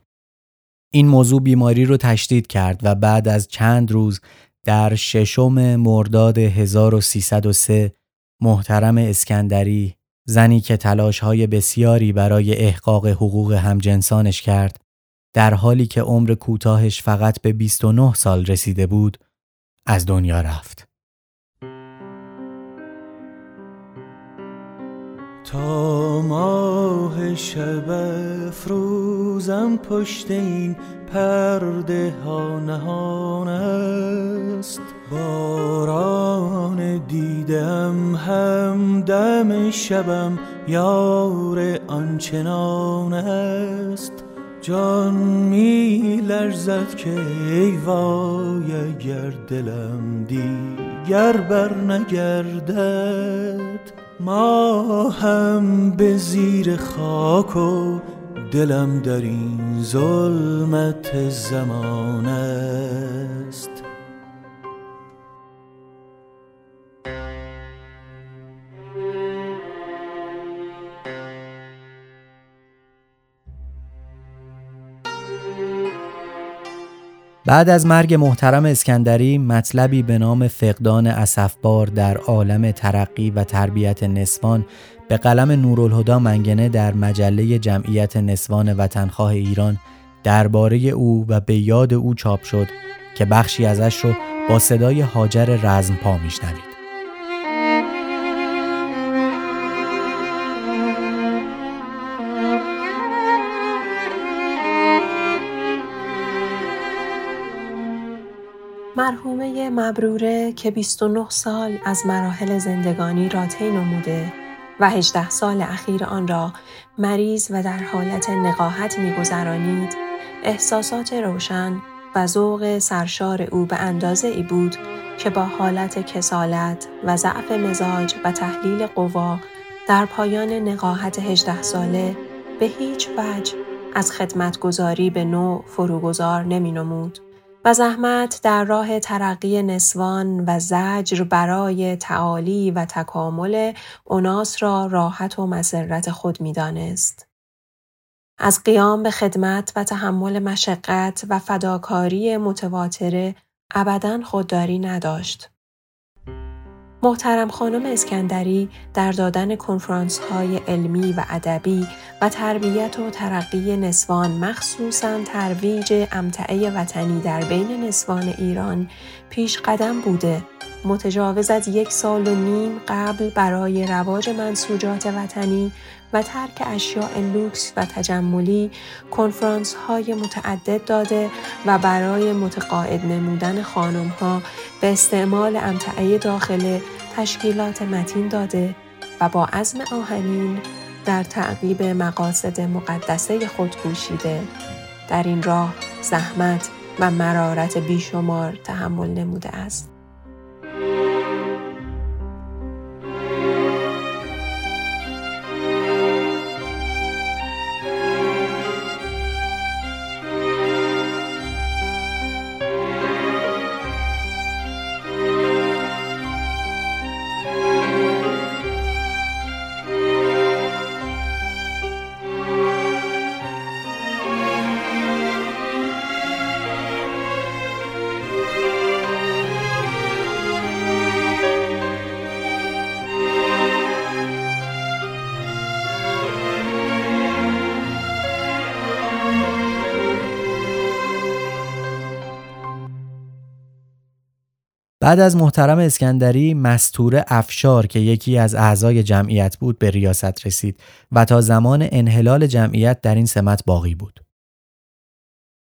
این موضوع بیماری رو تشدید کرد و بعد از چند روز در ششم مرداد 1303 محترم اسکندری زنی که تلاش های بسیاری برای احقاق حقوق همجنسانش کرد در حالی که عمر کوتاهش فقط به 29 سال رسیده بود از دنیا رفت. تا ماه شب افروزم پشت این پرده ها نهان است. باران دیدم هم دم شبم یار آنچنان است. جان می لرزد که ای وای اگر دلم دیگر بر نگردد ما هم به زیر خاک و دلم در این ظلمت زمان است. بعد از مرگ محترم اسکندری مطلبی به نام فقدان اسفبار در عالم ترقی و تربیت نسوان به قلم نورالهدا منگنه در مجله جمعیت نسوان وطنخواه ایران درباره او و به یاد او چاپ شد که بخشی ازش رو با صدای حاجر رزمپا میشنوید. مرحومه مبروره که 29 سال از مراحل زندگانی را طی نموده و 18 سال اخیر آن را مریض و در حالت نقاهت میگذرانید احساسات روشن و ذوق سرشار او به اندازه ای بود که با حالت کسالت و ضعف مزاج و تحلیل قوا در پایان نقاهت 18 ساله به هیچ وجه از خدمتگذاری به نوع فروگذار نمی نمود. و زحمت در راه ترقی نسوان و زجر برای تعالی و تکامل اوناس را راحت و مسرت خود می‌دانست. از قیام به خدمت و تحمل مشقت و فداکاری متواتره ابدا خودداری نداشت. محترم خانم اسکندری در دادن کنفرانس های علمی و ادبی و تربیت و ترقی نسوان مخصوصا ترویج امتعه وطنی در بین نسوان ایران پیش قدم بوده. متجاوز از یک سال و نیم قبل برای رواج منسوجات وطنی و ترک اشیاء لوکس و تجملی کنفرانس های متعدد داده و برای متقاعد نمودن خانم ها به استعمال امتعه داخله تشکیلات متین داده و با عزم آهنین در تعقیب مقاصد مقدسه خود کوشیده در این راه زحمت و مرارت بیشمار تحمل نموده است. بعد از محترم اسکندری مستور افشار که یکی از اعضای جمعیت بود به ریاست رسید و تا زمان انحلال جمعیت در این سمت باقی بود.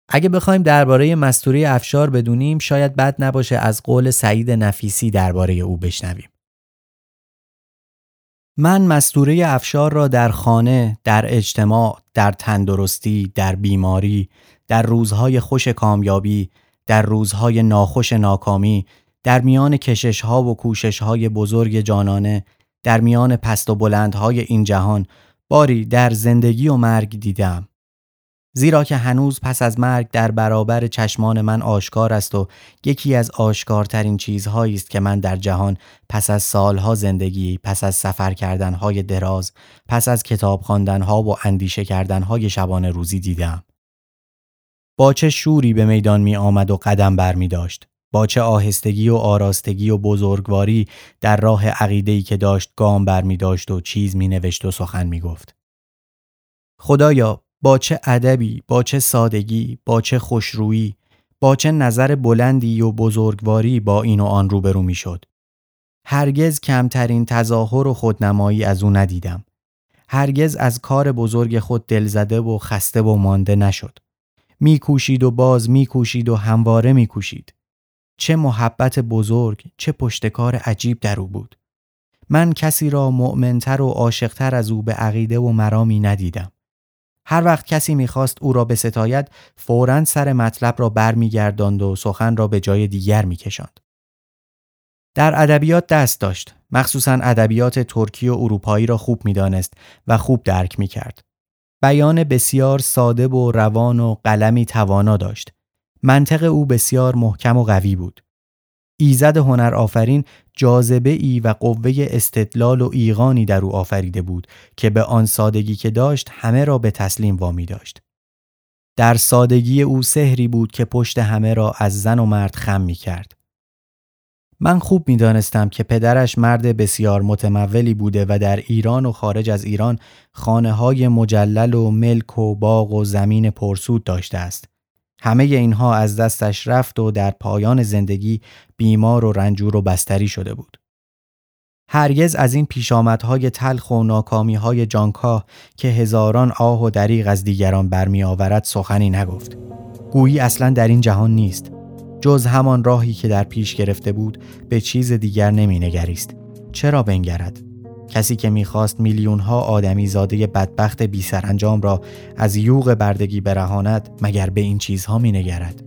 اگه بخوایم درباره مستوری افشار بدونیم شاید بد نباشه از قول سعید نفیسی درباره او بشنویم. من مستوره افشار را در خانه، در اجتماع، در تندرستی، در بیماری، در روزهای خوش کامیابی، در روزهای ناخوش ناکامی، در میان کشش ها و کوشش های بزرگ جانانه در میان پست و بلندهای این جهان باری در زندگی و مرگ دیدم زیرا که هنوز پس از مرگ در برابر چشمان من آشکار است و یکی از آشکارترین چیزهایی است که من در جهان پس از سالها زندگی، پس از سفر کردنهای دراز، پس از کتاب خواندنها و اندیشه کردنهای شبانه روزی دیدم. با چه شوری به میدان می آمد و قدم بر می داشت. با چه آهستگی و آراستگی و بزرگواری در راه عقیده‌ای که داشت گام بر می داشت و چیز می نوشت و سخن می گفت. خدایا با چه ادبی، با چه سادگی، با چه خوشرویی، با چه نظر بلندی و بزرگواری با این و آن روبرو می شد. هرگز کمترین تظاهر و خودنمایی از او ندیدم. هرگز از کار بزرگ خود دلزده و خسته و مانده نشد. میکوشید و باز میکوشید و همواره میکوشید. چه محبت بزرگ، چه پشتکار عجیب در او بود. من کسی را مؤمنتر و عاشقتر از او به عقیده و مرامی ندیدم. هر وقت کسی می‌خواست او را ستایت فوراً سر مطلب را برمیگرداند و سخن را به جای دیگر میکشاند. در ادبیات دست داشت، مخصوصا ادبیات ترکی و اروپایی را خوب می‌دانست و خوب درک می‌کرد. بیان بسیار ساده و روان و قلمی توانا داشت منطق او بسیار محکم و قوی بود. ایزد هنر آفرین جاذبه ای و قوه استدلال و ایغانی در او آفریده بود که به آن سادگی که داشت همه را به تسلیم وامی داشت. در سادگی او سحری بود که پشت همه را از زن و مرد خم می کرد. من خوب می دانستم که پدرش مرد بسیار متمولی بوده و در ایران و خارج از ایران خانه های مجلل و ملک و باغ و زمین پرسود داشته است. همه اینها از دستش رفت و در پایان زندگی بیمار و رنجور و بستری شده بود. هرگز از این پیشامدهای تلخ و ناکامیهای جانکاه که هزاران آه و دریغ از دیگران برمی آورد سخنی نگفت. گویی اصلا در این جهان نیست. جز همان راهی که در پیش گرفته بود به چیز دیگر نمی نگریست. چرا بنگرد؟ کسی که می‌خواست میلیون ها آدمی زاده بدبخت بی سرانجام را از یوغ بردگی برهاند مگر به این چیزها مینگرد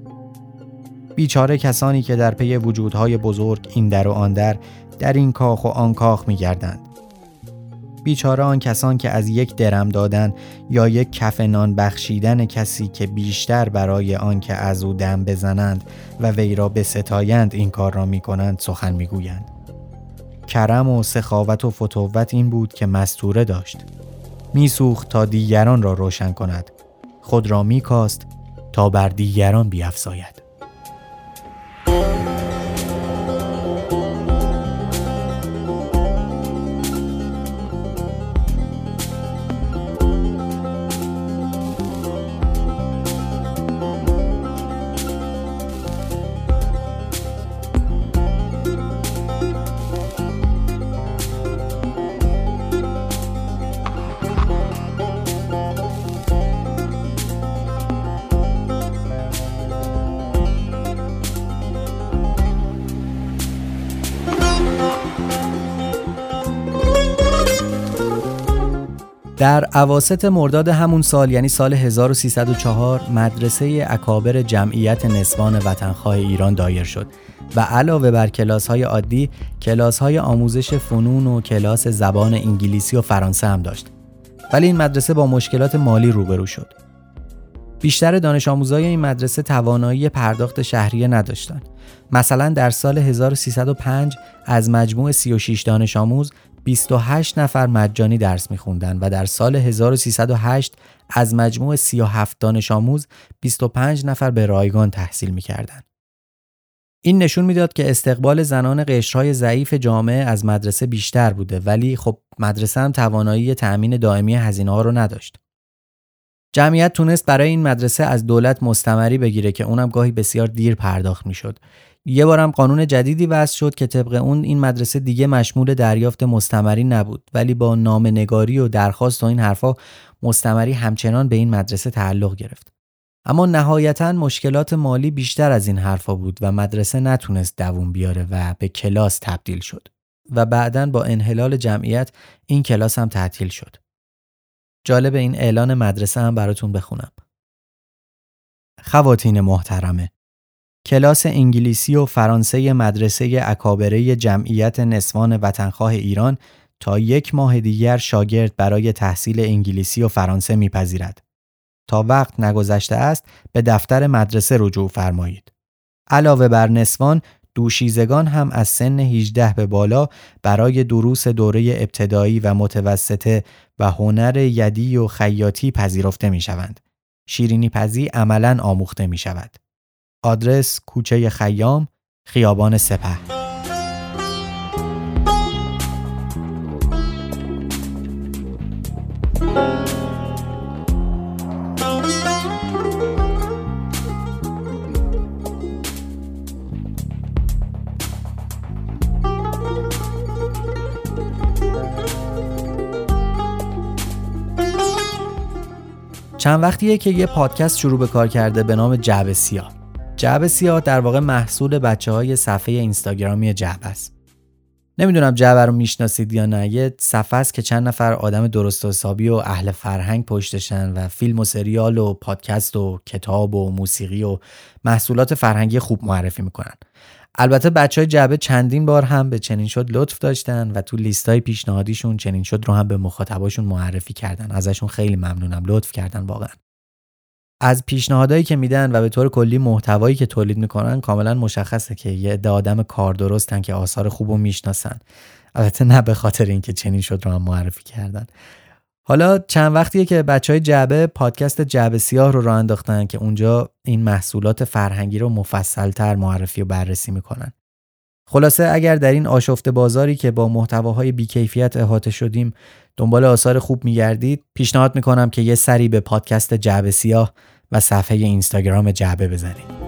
بیچاره کسانی که در پی وجودهای بزرگ این در و آن در در این کاخ و آن کاخ میگردند بیچاره آن کسان که از یک درم دادن یا یک کف نان بخشیدن کسی که بیشتر برای آن که از او دم بزنند و وی را ستایند این کار را می کنند سخن می گویند. کرم و سخاوت و فتوت این بود که مستوره داشت. میسوخت تا دیگران را روشن کند. خود را میکاست تا بر دیگران بیافزاید در عواست مرداد همون سال یعنی سال 1304 مدرسه اکابر جمعیت نسوان وطنخواه ایران دایر شد و علاوه بر کلاس های عادی کلاس های آموزش فنون و کلاس زبان انگلیسی و فرانسه هم داشت ولی این مدرسه با مشکلات مالی روبرو شد بیشتر دانش آموزای این مدرسه توانایی پرداخت شهریه نداشتند. مثلا در سال 1305 از مجموع 36 دانش آموز 28 نفر مجانی درس میخوندن و در سال 1308 از مجموع 37 دانش آموز 25 نفر به رایگان تحصیل می‌کردند. این نشون می‌داد که استقبال زنان قشرهای ضعیف جامعه از مدرسه بیشتر بوده ولی خب مدرسه هم توانایی تأمین دائمی هزینه ها رو نداشت. جمعیت تونست برای این مدرسه از دولت مستمری بگیره که اونم گاهی بسیار دیر پرداخت می‌شد. یه بارم قانون جدیدی وضع شد که طبق اون این مدرسه دیگه مشمول دریافت مستمری نبود ولی با نام نگاری و درخواست و این حرفا مستمری همچنان به این مدرسه تعلق گرفت. اما نهایتا مشکلات مالی بیشتر از این حرفا بود و مدرسه نتونست دووم بیاره و به کلاس تبدیل شد و بعدا با انحلال جمعیت این کلاس هم تعطیل شد. جالب این اعلان مدرسه هم براتون بخونم. خواتین محترمه کلاس انگلیسی و فرانسه مدرسه اکابره جمعیت نسوان وطنخواه ایران تا یک ماه دیگر شاگرد برای تحصیل انگلیسی و فرانسه میپذیرد. تا وقت نگذشته است به دفتر مدرسه رجوع فرمایید. علاوه بر نسوان دوشیزگان هم از سن 18 به بالا برای دروس دوره ابتدایی و متوسطه و هنر یدی و خیاطی پذیرفته می شوند. شیرینی پزی عملا آموخته می شود. آدرس کوچه خیام خیابان سپه. چند وقتیه که یه پادکست شروع به کار کرده به نام جعب سیاه. جعب سیاه در واقع محصول بچه های صفحه اینستاگرامی جعب است. نمی‌دونم جعبه رو می‌شناسید یا نه. یه صفحه است که چند نفر آدم درست و حسابی و اهل فرهنگ پشتشن و فیلم و سریال و پادکست و کتاب و موسیقی و محصولات فرهنگی خوب معرفی می‌کنن. البته بچه های جعبه چندین بار هم به چنین شد لطف داشتن و تو لیست های پیشنهادیشون چنین شد رو هم به مخاطباشون معرفی کردن. ازشون خیلی ممنونم. لطف کردن واقعا. از پیشنهادهایی که میدن و به طور کلی محتوایی که تولید می‌کنن کاملا مشخصه که یه عده آدم کار درستن که آثار خوب رو می‌شناسن البته نه به خاطر اینکه چنین شد رو هم معرفی کردن حالا چند وقتیه که بچه های جعبه پادکست جعبه سیاه رو راه انداختن که اونجا این محصولات فرهنگی رو مفصلتر معرفی و بررسی می‌کنن. خلاصه اگر در این آشفته بازاری که با محتواهای بیکیفیت احاطه شدیم دنبال آثار خوب میگردید پیشنهاد می‌کنم که یه سری به پادکست جعبه سیاه و صفحه اینستاگرام جعبه بزنید.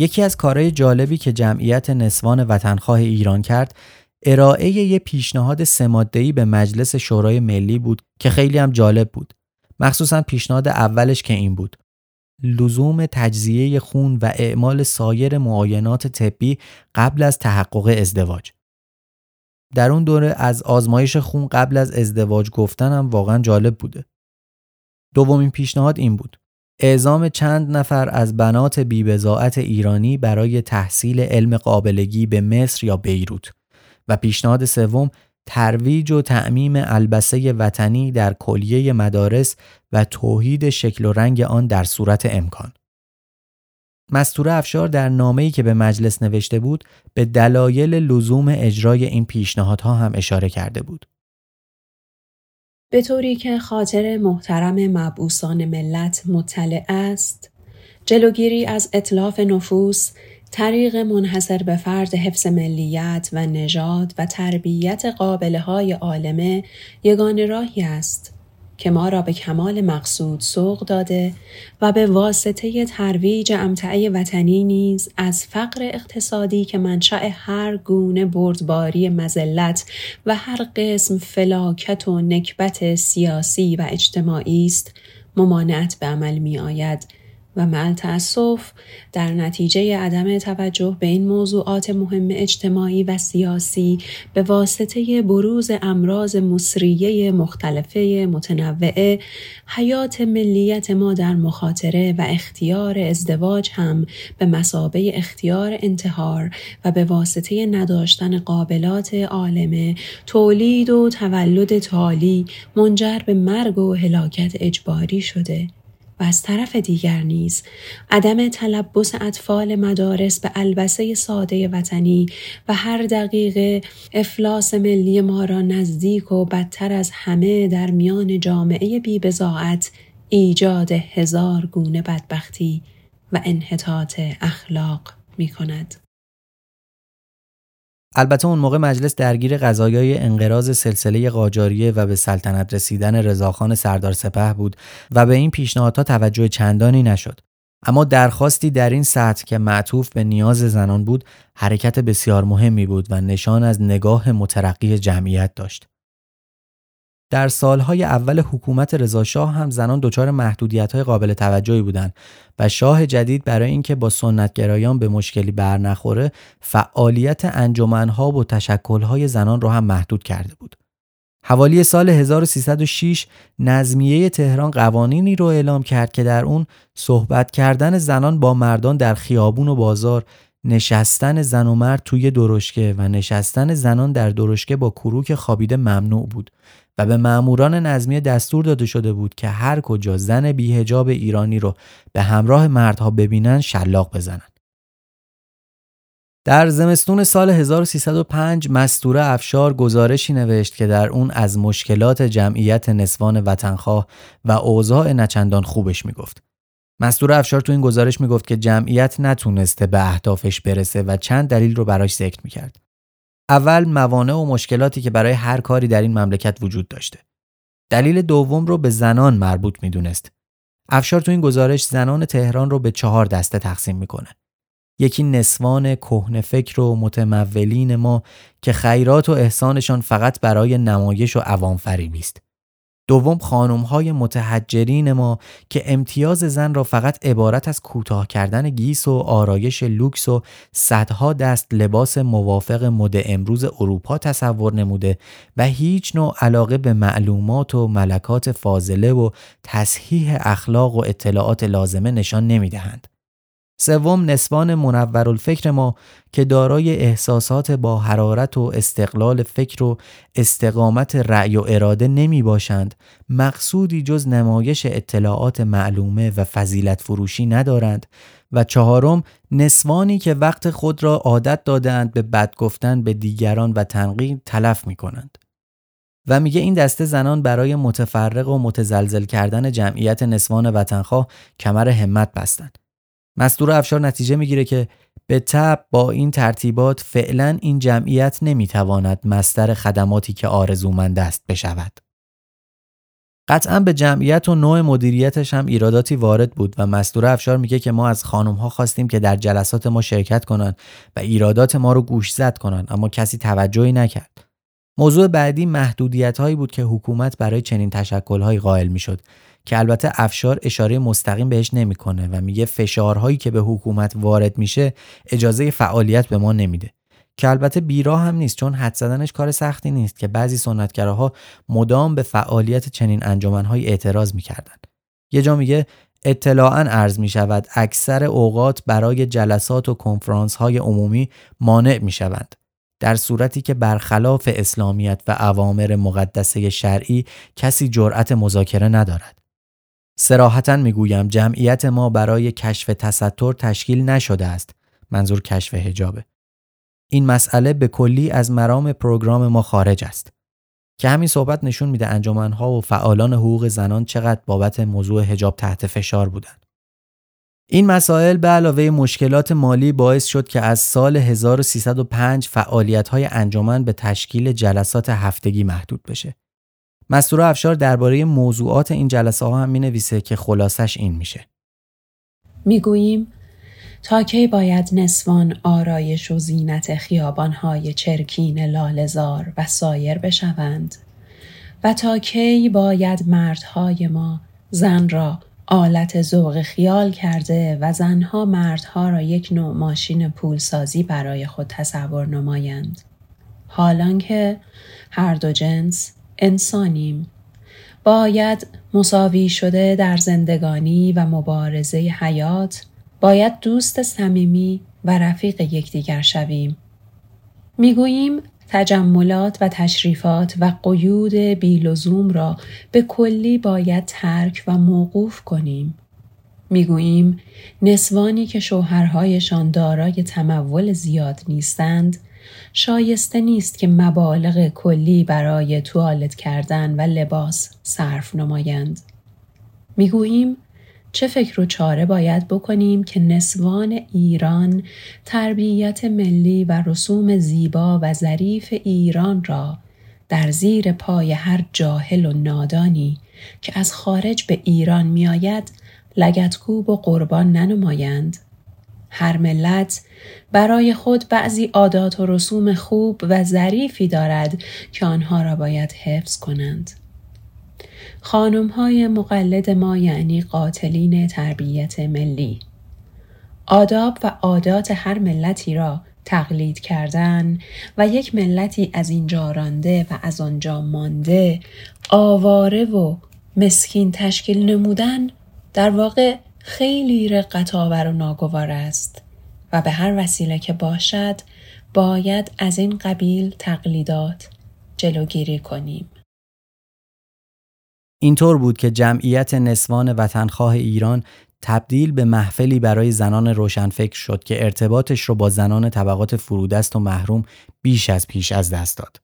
یکی از کارهای جالبی که جمعیت نسوان وطنخواه ایران کرد ارائه یه پیشنهاد سمادهی به مجلس شورای ملی بود که خیلی هم جالب بود. مخصوصا پیشنهاد اولش که این بود. لزوم تجزیه خون و اعمال سایر معاینات طبی قبل از تحقق ازدواج. در اون دوره از آزمایش خون قبل از ازدواج گفتن هم واقعا جالب بوده. دومین پیشنهاد این بود. اعزام چند نفر از بنات بیبزاعت ایرانی برای تحصیل علم قابلگی به مصر یا بیروت و پیشنهاد سوم ترویج و تعمیم البسه وطنی در کلیه مدارس و توحید شکل و رنگ آن در صورت امکان. مستور افشار در نامه‌ای که به مجلس نوشته بود به دلایل لزوم اجرای این پیشنهادها هم اشاره کرده بود. به طوری که خاطر محترم مبعوثان ملت مطلع است جلوگیری از اطلاف نفوس طریق منحصر به فرد حفظ ملیت و نژاد و تربیت قابله های عالمه یگان راهی است. که ما را به کمال مقصود سوق داده و به واسطه ترویج امتعه وطنی نیز از فقر اقتصادی که منشأ هر گونه بردباری مزلت و هر قسم فلاکت و نکبت سیاسی و اجتماعی است ممانعت به عمل می آید و مع تأسف در نتیجه عدم توجه به این موضوعات مهم اجتماعی و سیاسی به واسطه بروز امراض مصریه مختلفه متنوعه حیات ملیت ما در مخاطره و اختیار ازدواج هم به مسابه اختیار انتحار و به واسطه نداشتن قابلات عالمه تولید و تولد تالی منجر به مرگ و هلاکت اجباری شده. و از طرف دیگر نیز عدم تلبس اطفال مدارس به البسه ساده وطنی و هر دقیقه افلاس ملی ما را نزدیک و بدتر از همه در میان جامعه بیبزاعت ایجاد هزار گونه بدبختی و انحطاط اخلاق می کند. البته اون موقع مجلس درگیر قضایای انقراض سلسله قاجاریه و به سلطنت رسیدن رضاخان سردار سپه بود و به این پیشنهادها توجه چندانی نشد. اما درخواستی در این سطح که معطوف به نیاز زنان بود حرکت بسیار مهمی بود و نشان از نگاه مترقی جمعیت داشت. در سالهای اول حکومت رضاشاه هم زنان دچار محدودیت‌های قابل توجهی بودند و شاه جدید برای اینکه با سنتگرایان به مشکلی برنخوره فعالیت انجمنها و تشکلهای زنان را هم محدود کرده بود. حوالی سال 1306 نظمیه تهران قوانینی رو اعلام کرد که در اون صحبت کردن زنان با مردان در خیابون و بازار نشستن زن و مرد توی درشکه و نشستن زنان در درشکه با کروک خوابیده ممنوع بود و به ماموران نظمیه دستور داده شده بود که هر کجا زن بیهجاب ایرانی رو به همراه مردها ببینن شلاق بزنن. در زمستون سال 1305 مستوره افشار گزارشی نوشت که در اون از مشکلات جمعیت نسوان وطنخواه و اوضاع نچندان خوبش می‌گفت. مستوره افشار تو این گزارش می‌گفت که جمعیت نتونسته به اهدافش برسه و چند دلیل رو براش ذکر می‌کرد. اول موانع و مشکلاتی که برای هر کاری در این مملکت وجود داشته. دلیل دوم رو به زنان مربوط می‌دونست. افشار تو این گزارش زنان تهران رو به چهار دسته تقسیم می‌کنه. یکی نسوان کهنه فکر و متمولین ما که خیرات و احسانشان فقط برای نمایش و عوام فریبی است. دوم خانم های متحجرین ما که امتیاز زن را فقط عبارت از کوتاه کردن گیس و آرایش لوکس و صدها دست لباس موافق مد امروز اروپا تصور نموده و هیچ نوع علاقه به معلومات و ملکات فاضله و تصحیح اخلاق و اطلاعات لازمه نشان نمی‌دهند. سوم نسبان منورالفکر ما که دارای احساسات با حرارت و استقلال فکر و استقامت رأی و اراده نمی باشند. مقصودی جز نمایش اطلاعات معلومه و فضیلت فروشی ندارند. و چهارم نسوانی که وقت خود را عادت دادند به بد گفتن به دیگران و تنقید تلف می کنند. و میگه این دسته زنان برای متفرق و متزلزل کردن جمعیت نسوان وطنخواه کمر همت بستند. مستور افشار نتیجه می‌گیره که به تب با این ترتیبات فعلا این جمعیت نمی‌تواند مستر خدماتی که آرزومند است بشود. قطعا به جمعیت و نوع مدیریتش هم ایراداتی وارد بود و مستور افشار میگه که ما از خانم ها خواستیم که در جلسات ما شرکت کنند و ایرادات ما رو گوش زد کنند اما کسی توجهی نکرد. موضوع بعدی محدودیت هایی بود که حکومت برای چنین تشکل هایی قائل می‌شد که البته افشار اشاره مستقیم بهش نمی‌کنه و میگه فشارهایی که به حکومت وارد میشه اجازه فعالیت به ما نمیده که البته بیرا هم نیست چون حد زدنش کار سختی نیست که بعضی سنتگراها مدام به فعالیت چنین انجمنهایی اعتراض می‌کردن یه جا میگه اطلاعا عرض می شود اکثر اوقات برای جلسات و کنفرانس های عمومی مانع می شوند. در صورتی که برخلاف اسلامیت و اوامر مقدسه شرعی کسی جرأت مذاکره ندارد. سراحتا می‌گویم جمعیت ما برای کشف تستر تشکیل نشده است. منظور کشف هجابه این مسئله به کلی از مرام پروگرام ما خارج است. که همین صحبت نشون میده انجمنها و فعالان حقوق زنان چقدر بابت موضوع هجاب تحت فشار بودند این مسائل به علاوه مشکلات مالی باعث شد که از سال 1305 فعالیت های انجمن به تشکیل جلسات هفتگی محدود بشه. مستور افشار درباره موضوعات این جلسه ها هم می نویسه که خلاصش این میشه. می‌گوییم تا کی باید نسوان آرایش و زینت خیابانهای چرکین لالزار و سایر بشوند و تا کی باید مردهای ما زن را آلت ذوق خیال کرده و زنها مردها را یک نوع ماشین پولسازی برای خود تصور نمایند. حالان که هر دو جنس انسانیم باید مساوی شده در زندگانی و مبارزه حیات باید دوست صمیمی و رفیق یکدیگر شویم می‌گوییم تجملات و تشریفات و قیود بیلزوم را به کلی باید ترک و موقوف کنیم. می‌گوییم نسوانی که شوهرهایشان دارای تمول زیاد نیستند شایسته نیست که مبالغ کلی برای توالت کردن و لباس صرف نمایند. می‌گوییم چه فکر و چاره باید بکنیم که نسوان ایران تربیت ملی و رسوم زیبا و ظریف ایران را در زیر پای هر جاهل و نادانی که از خارج به ایران میآید لگتکوب و قربان ننمایند هر ملت برای خود بعضی عادات و رسوم خوب و ظریفی دارد که آنها را باید حفظ کنند. خانم های مقلد ما یعنی قاتلین تربیت ملی. آداب و عادات هر ملتی را تقلید کردن و یک ملتی از اینجا رانده و از آنجا مانده آواره و مسکین تشکیل نمودن در واقع خیلی رقتآور و ناگوار است. و به هر وسیله که باشد باید از این قبیل تقلیدات جلوگیری کنیم. اینطور بود که جمعیت نسوان وطنخواه ایران تبدیل به محفلی برای زنان روشنفکر شد که ارتباطش رو با زنان طبقات فرودست و محروم بیش از پیش از دست داد.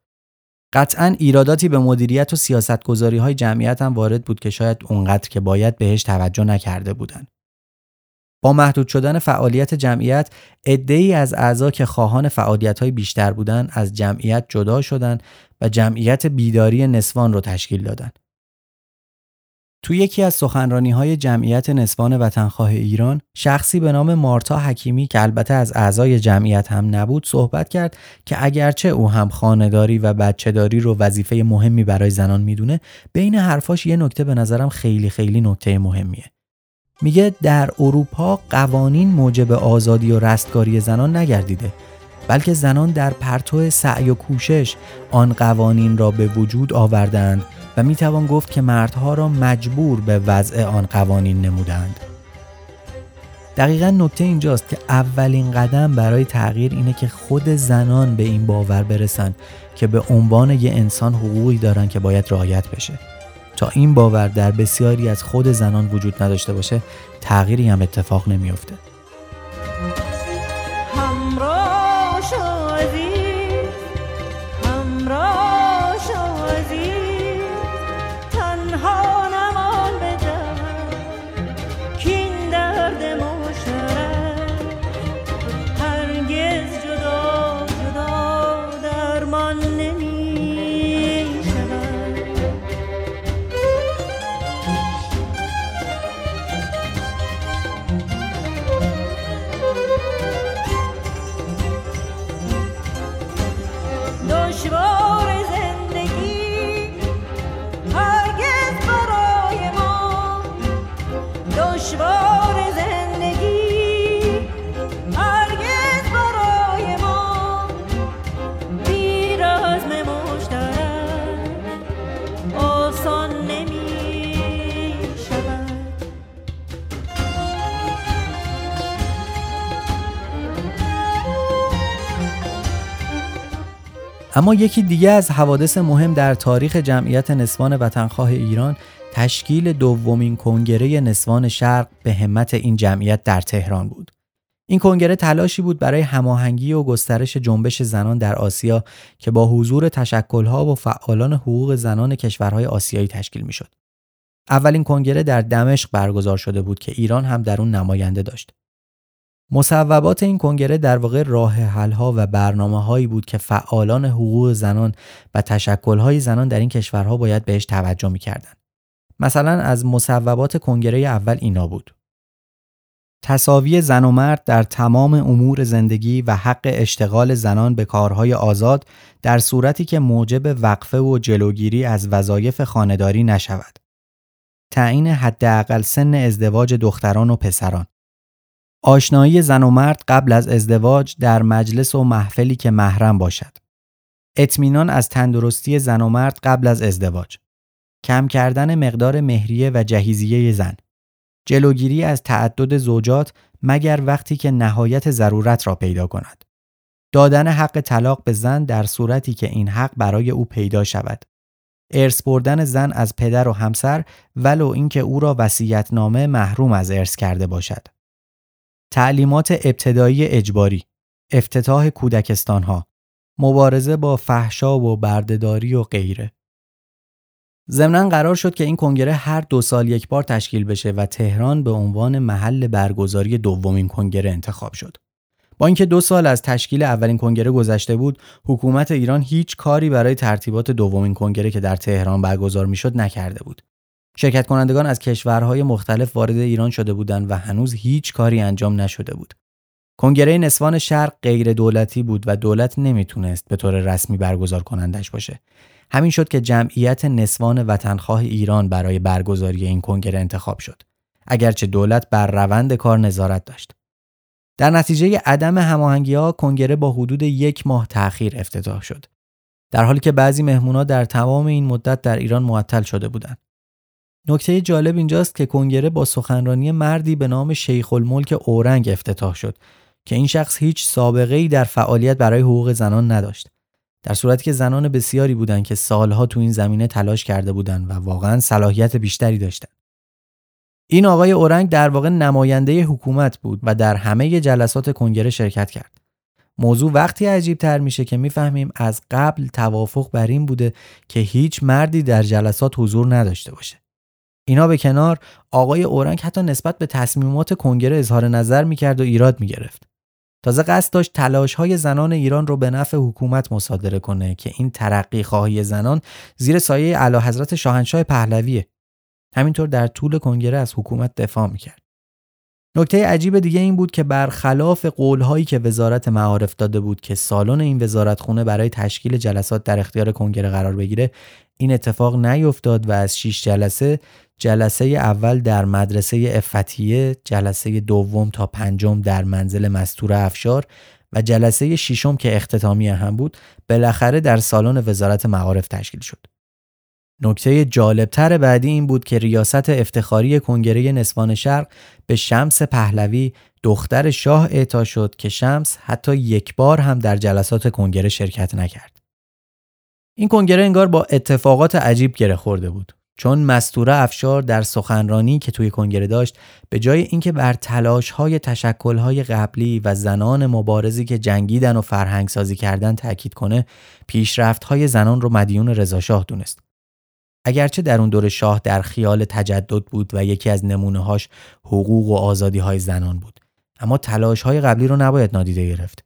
قطعا ایراداتی به مدیریت و سیاستگذاری های جمعیت هم وارد بود که شاید اونقدر که باید بهش توجه نکرده بودند. با محدود شدن فعالیت جمعیت ای از اعضا که خواهان فعالیت های بیشتر بودند از جمعیت جدا شدند و جمعیت بیداری نسوان رو تشکیل دادند. تو یکی از سخنرانی های جمعیت نسوان وطنخواه ایران شخصی به نام مارتا حکیمی که البته از اعضای جمعیت هم نبود صحبت کرد که اگرچه او هم خانهداری و بچهداری رو وظیفه مهمی برای زنان می‌دونه بین حرفاش یه نکته به نظرم خیلی خیلی نکته مهمیه میگه در اروپا قوانین موجب آزادی و رستگاری زنان نگردیده بلکه زنان در پرتو سعی و کوشش آن قوانین را به وجود آوردند و می توان گفت که مردها را مجبور به وضع آن قوانین نمودند. دقیقا نکته اینجاست که اولین قدم برای تغییر اینه که خود زنان به این باور برسن که به عنوان یه انسان حقوقی دارن که باید رعایت بشه. تا این باور در بسیاری از خود زنان وجود نداشته باشه تغییری هم اتفاق نمیافته. اما یکی دیگه از حوادث مهم در تاریخ جمعیت نسوان وطنخواه ایران تشکیل دومین کنگره نسوان شرق به همت این جمعیت در تهران بود. این کنگره تلاشی بود برای هماهنگی و گسترش جنبش زنان در آسیا که با حضور تشکلها و فعالان حقوق زنان کشورهای آسیایی تشکیل می‌شد. اولین کنگره در دمشق برگزار شده بود که ایران هم در اون نماینده داشت. مصوبات این کنگره در واقع راه حلها و برنامه هایی بود که فعالان حقوق زنان و تشکل های زنان در این کشورها باید بهش توجه می‌کردند. مثلا از مصوبات کنگره اول اینا بود. تصاوی زن و مرد در تمام امور زندگی و حق اشتغال زنان به کارهای آزاد در صورتی که موجب وقفه و جلوگیری از وظایف خانهداری نشود. تعیین حداقل سن ازدواج دختران و پسران آشنایی زن و مرد قبل از ازدواج در مجلس و محفلی که محرم باشد. اطمینان از تندرستی زن و مرد قبل از ازدواج. کم کردن مقدار مهریه و جهیزیه زن. جلوگیری از تعدد زوجات مگر وقتی که نهایت ضرورت را پیدا کند. دادن حق طلاق به زن در صورتی که این حق برای او پیدا شود. ارث بردن زن از پدر و همسر ولو اینکه او را نامه محروم از ارث کرده باشد. تعلیمات ابتدایی اجباری، افتتاح کودکستانها، مبارزه با فحشا و بردهداری و غیره. ضمنا قرار شد که این کنگره هر دو سال یک بار تشکیل بشه و تهران به عنوان محل برگزاری دومین کنگره انتخاب شد. با اینکه دو سال از تشکیل اولین کنگره گذشته بود، حکومت ایران هیچ کاری برای ترتیبات دومین کنگره که در تهران برگزار می‌شد نکرده بود. شرکت کنندگان از کشورهای مختلف وارد ایران شده بودند و هنوز هیچ کاری انجام نشده بود. کنگره نسوان شرق غیر دولتی بود و دولت نمی‌تونست به طور رسمی برگزار کنندش باشه. همین شد که جمعیت نسوان وطنخواه ایران برای برگزاری این کنگره انتخاب شد. اگرچه دولت بر روند کار نظارت داشت. در نتیجه عدم هماهنگی ها کنگره با حدود یک ماه تأخیر افتتاح شد. در حالی که بعضی مهمونا در تمام این مدت در ایران معطل شده بودند. نکته جالب اینجاست که کنگره با سخنرانی مردی به نام شیخ الملک اورنگ افتتاح شد که این شخص هیچ سابقه ای در فعالیت برای حقوق زنان نداشت. در صورتی که زنان بسیاری بودند که سالها تو این زمینه تلاش کرده بودند و واقعا صلاحیت بیشتری داشتند. این آقای اورنگ در واقع نماینده حکومت بود و در همه جلسات کنگره شرکت کرد. موضوع وقتی عجیب تر میشه که می‌فهمیم از قبل توافق بر این بوده که هیچ مردی در جلسات حضور نداشته باشه. اینا به کنار آقای اورنگ حتی نسبت به تصمیمات کنگره اظهار نظر می‌کرد و ایراد می‌گرفت. تازه قصد داشت تلاش های زنان ایران رو به نفع حکومت مصادره کنه که این ترقی خواهی زنان زیر سایه اعلی حضرت شاهنشاه پهلویه. همینطور در طول کنگره از حکومت دفاع می‌کرد. نکته عجیب دیگه این بود که برخلاف قولهایی که وزارت معارف داده بود که سالن این وزارتخونه برای تشکیل جلسات در اختیار کنگره قرار بگیره این اتفاق نیفتاد و از 6 جلسه جلسه اول در مدرسه افتیه، جلسه دوم تا پنجم در منزل مستور افشار و جلسه ششم که اختتامی هم بود بالاخره در سالن وزارت معارف تشکیل شد. نکته جالبتر بعدی این بود که ریاست افتخاری کنگره نسوان شرق به شمس پهلوی دختر شاه اعطا شد که شمس حتی یک بار هم در جلسات کنگره شرکت نکرد. این کنگره انگار با اتفاقات عجیب گره خورده بود. چون مستوره افشار در سخنرانی که توی کنگره داشت به جای اینکه بر تلاش های تشکل های قبلی و زنان مبارزی که جنگیدن و فرهنگ سازی کردن تاکید کنه پیشرفت های زنان رو مدیون رضاشاه دونست اگرچه در اون دور شاه در خیال تجدد بود و یکی از نمونه هاش حقوق و آزادی های زنان بود اما تلاش های قبلی رو نباید نادیده گرفت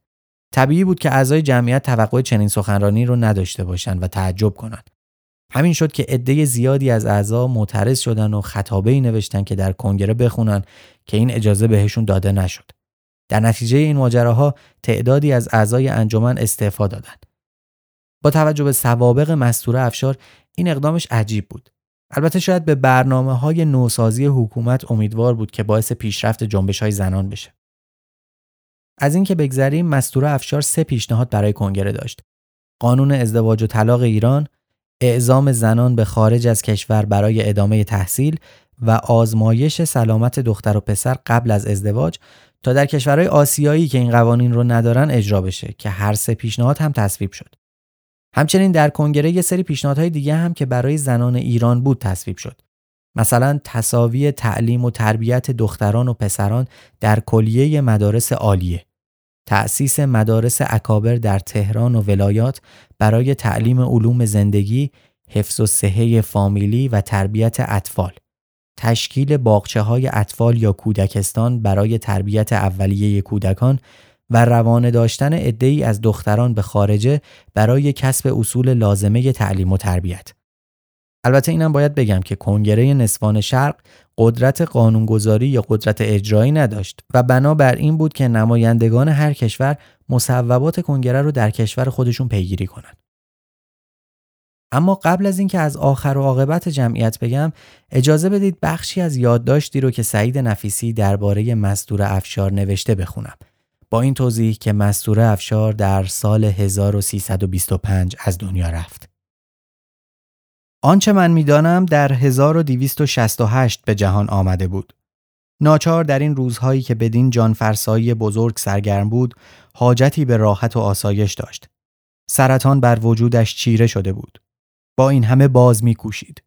طبیعی بود که اعضای جمعیت توقع چنین سخنرانی رو نداشته باشند و تعجب کنند همین شد که عده زیادی از اعضا معترض شدن و خطابه ای نوشتن که در کنگره بخونن که این اجازه بهشون داده نشد. در نتیجه این ماجراها تعدادی از اعضای انجمن استعفا دادند. با توجه به سوابق مستور افشار این اقدامش عجیب بود. البته شاید به برنامه های نوسازی حکومت امیدوار بود که باعث پیشرفت جنبش های زنان بشه. از اینکه بگذریم مستور افشار سه پیشنهاد برای کنگره داشت. قانون ازدواج و طلاق ایران، اعزام زنان به خارج از کشور برای ادامه تحصیل و آزمایش سلامت دختر و پسر قبل از ازدواج تا در کشورهای آسیایی که این قوانین رو ندارن اجرا بشه که هر سه پیشنهاد هم تصویب شد. همچنین در کنگره یه سری پیشنهادهای دیگه هم که برای زنان ایران بود تصویب شد. مثلا تصاوی تعلیم و تربیت دختران و پسران در کلیه مدارس عالیه. تأسیس مدارس اکابر در تهران و ولایات برای تعلیم علوم زندگی، حفظ و صحه فامیلی و تربیت اطفال تشکیل باغچه های اطفال یا کودکستان برای تربیت اولیه کودکان و روانه داشتن عده‌ای از دختران به خارجه برای کسب اصول لازمه تعلیم و تربیت. البته اینم باید بگم که کنگره نسوان شرق قدرت قانونگذاری یا قدرت اجرایی نداشت و بنابر این بود که نمایندگان هر کشور مصوبات کنگره رو در کشور خودشون پیگیری کنند. اما قبل از اینکه از آخر و عاقبت جمعیت بگم اجازه بدید بخشی از یادداشتی رو که سعید نفیسی درباره مستور افشار نوشته بخونم با این توضیح که مستور افشار در سال 1325 از دنیا رفت آنچه من می‌دانم در 1268 به جهان آمده بود ناچار در این روزهایی که بدین جان فرسایی بزرگ سرگرم بود حاجتی به راحت و آسایش داشت سرطان بر وجودش چیره شده بود با این همه باز میکوشید.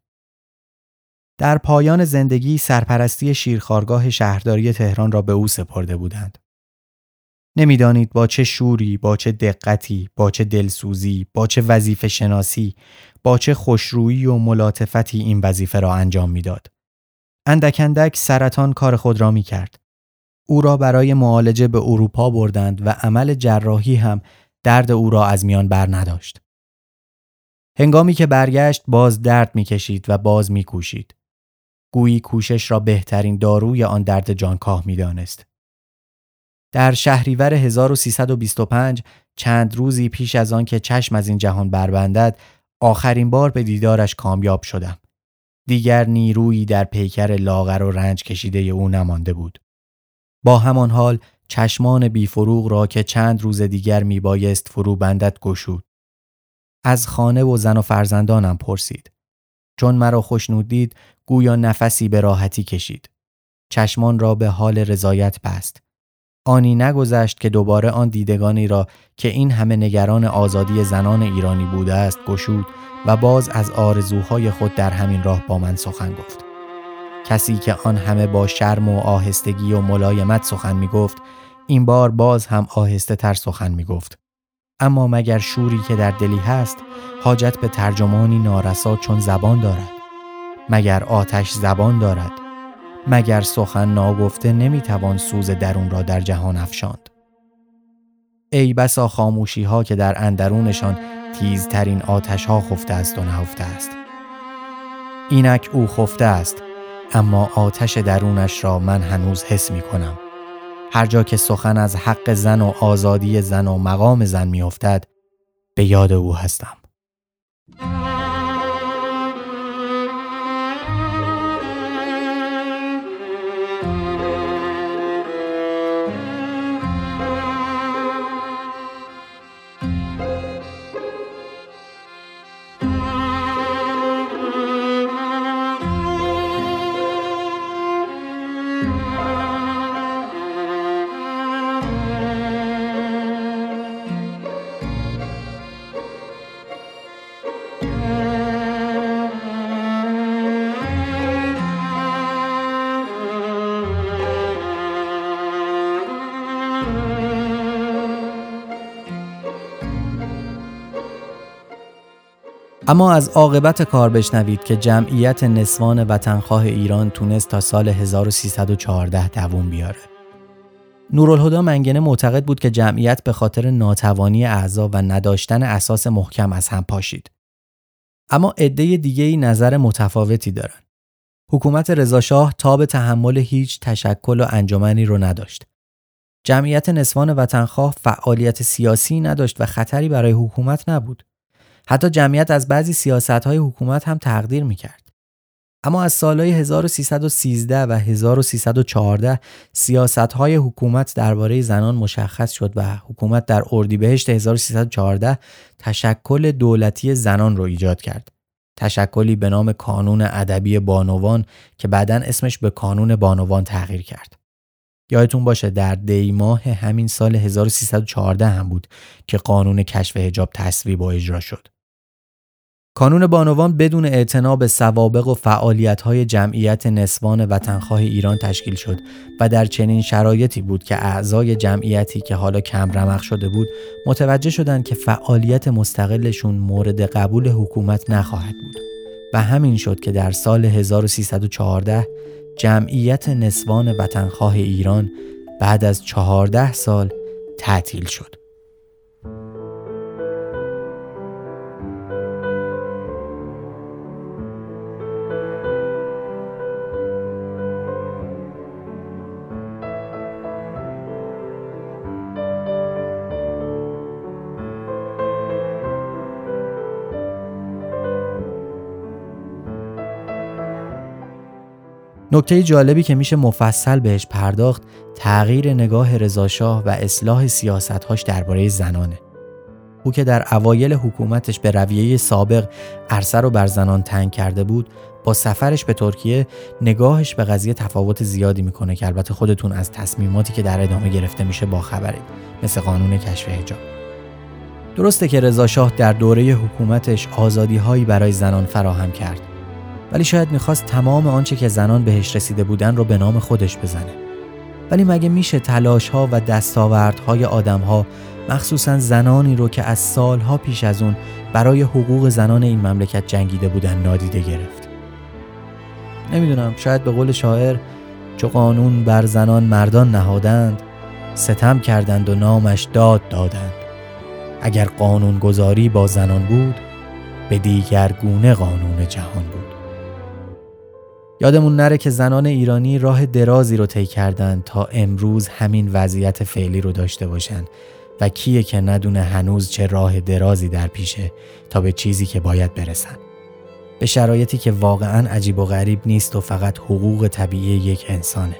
در پایان زندگی سرپرستی شیرخارگاه شهرداری تهران را به او سپرده بودند. نمی‌دانید با چه شوری، با چه دقتی، با چه دلسوزی، با چه وظیفه شناسی، با چه خوشرویی و ملاطفتی این وظیفه را انجام می‌داد. اندک سرطان کار خود را می کرد. او را برای معالجه به اروپا بردند و عمل جراحی هم درد او را از میان بر نداشت. هنگامی که برگشت باز درد می‌کشید و باز میکوشید. گویی کوشش را بهترین داروی آن درد جانکاه می‌دانست. در شهریور 1325 چند روزی پیش از آن که چشم از این جهان بربندد آخرین بار به دیدارش کامیاب شدم. دیگر نیرویی در پیکر لاغر و رنج کشیده او نمانده بود. با همان حال چشمان بیفروغ را که چند روز دیگر می بایست فرو بندت گشود. از خانه و زن و فرزندانم پرسید. چون مرا خوشنود دید گویا نفسی به راحتی کشید. چشمان را به حال رضایت بست. آنی نگذشت که دوباره آن دیدگانی را که این همه نگران آزادی زنان ایرانی بوده است گشود و باز از آرزوهای خود در همین راه با من سخن گفت. کسی که آن همه با شرم و آهستگی و ملایمت سخن می گفت این بار باز هم آهسته تر سخن می گفت اما مگر شوری که در دلی هست حاجت به ترجمانی نارسا چون زبان دارد؟ مگر آتش زبان دارد؟ مگر سخن ناگفته نمی‌توان سوز درون را در جهان افشاند. ای بسا خاموشی ها که در اندرونشان تیزترین آتش ها خفته است و نهفته است. اینک او خفته است اما آتش درونش را من هنوز حس می کنم هر جا که سخن از حق زن و آزادی زن و مقام زن میافتد به یاد او هستم. اما از عاقبت کار بشنوید که جمعیت نسوان وطنخواه ایران تونست تا سال 1314 دووم بیاره. نورالهدا منگنه معتقد بود که جمعیت به خاطر ناتوانی اعضا و نداشتن اساس محکم از هم پاشید. اما عده دیگه ای نظر متفاوتی دارن. حکومت رضاشاه تاب تحمل هیچ تشکل و انجمنی رو نداشت. جمعیت نسوان وطنخواه فعالیت سیاسی نداشت و خطری برای حکومت نبود. حتی جمعیت از بعضی سیاست های حکومت هم تقدیر می‌کرد. اما از سالهای 1313 و 1314 سیاست های حکومت درباره زنان مشخص شد و حکومت در اردیبهشت 1314 تشکل دولتی زنان رو ایجاد کرد. تشکلی به نام کانون ادبی بانوان که بعدا اسمش به کانون بانوان تغییر کرد. یادتون باشه در دی ماه همین سال 1314 هم بود که قانون کشف هجاب تصویب و اجرا شد. کانون بانوان بدون اعتنا به سوابق و فعالیت‌های جمعیت نسوان وطنخواه ایران تشکیل شد و در چنین شرایطی بود که اعضای جمعیتی که حالا کم رمق شده بود متوجه شدند که فعالیت مستقلشون مورد قبول حکومت نخواهد بود و همین شد که در سال 1314 جمعیت نسوان وطنخواه ایران بعد از چهارده سال تعطیل شد. نکته جالبی که میشه مفصل بهش پرداخت تغییر نگاه رضاشاه و اصلاح سیاستهاش درباره زنانه. او که در اوایل حکومتش به رویه سابق عرصه رو بر زنان تنگ کرده بود با سفرش به ترکیه نگاهش به قضیه تفاوت زیادی می‌کنه که البته خودتون از تصمیماتی که در ادامه گرفته میشه با خبرید مثل قانون کشف حجاب درسته که رضاشاه در دوره حکومتش آزادی هایی برای زنان فراهم کرد ولی شاید می‌خواست تمام آنچه که زنان بهش رسیده بودن رو به نام خودش بزنه. ولی مگه میشه تلاش ها و دستاوردهای آدم ها مخصوصا زنانی رو که از سالها پیش از اون برای حقوق زنان این مملکت جنگیده بودن نادیده گرفت؟ نمی‌دونم شاید به قول شاعر چو قانون بر زنان مردان نهادند ستم کردند و نامش داد دادند. اگر قانون گذاری با زنان بود به دیگر گونه قانون جهان بود. یادمون نره که زنان ایرانی راه درازی رو طی کردن تا امروز همین وضعیت فعلی رو داشته باشن. و کیه که ندونه هنوز چه راه درازی در پیشه تا به چیزی که باید برسن. به شرایطی که واقعا عجیب و غریب نیست و فقط حقوق طبیعی یک انسانه.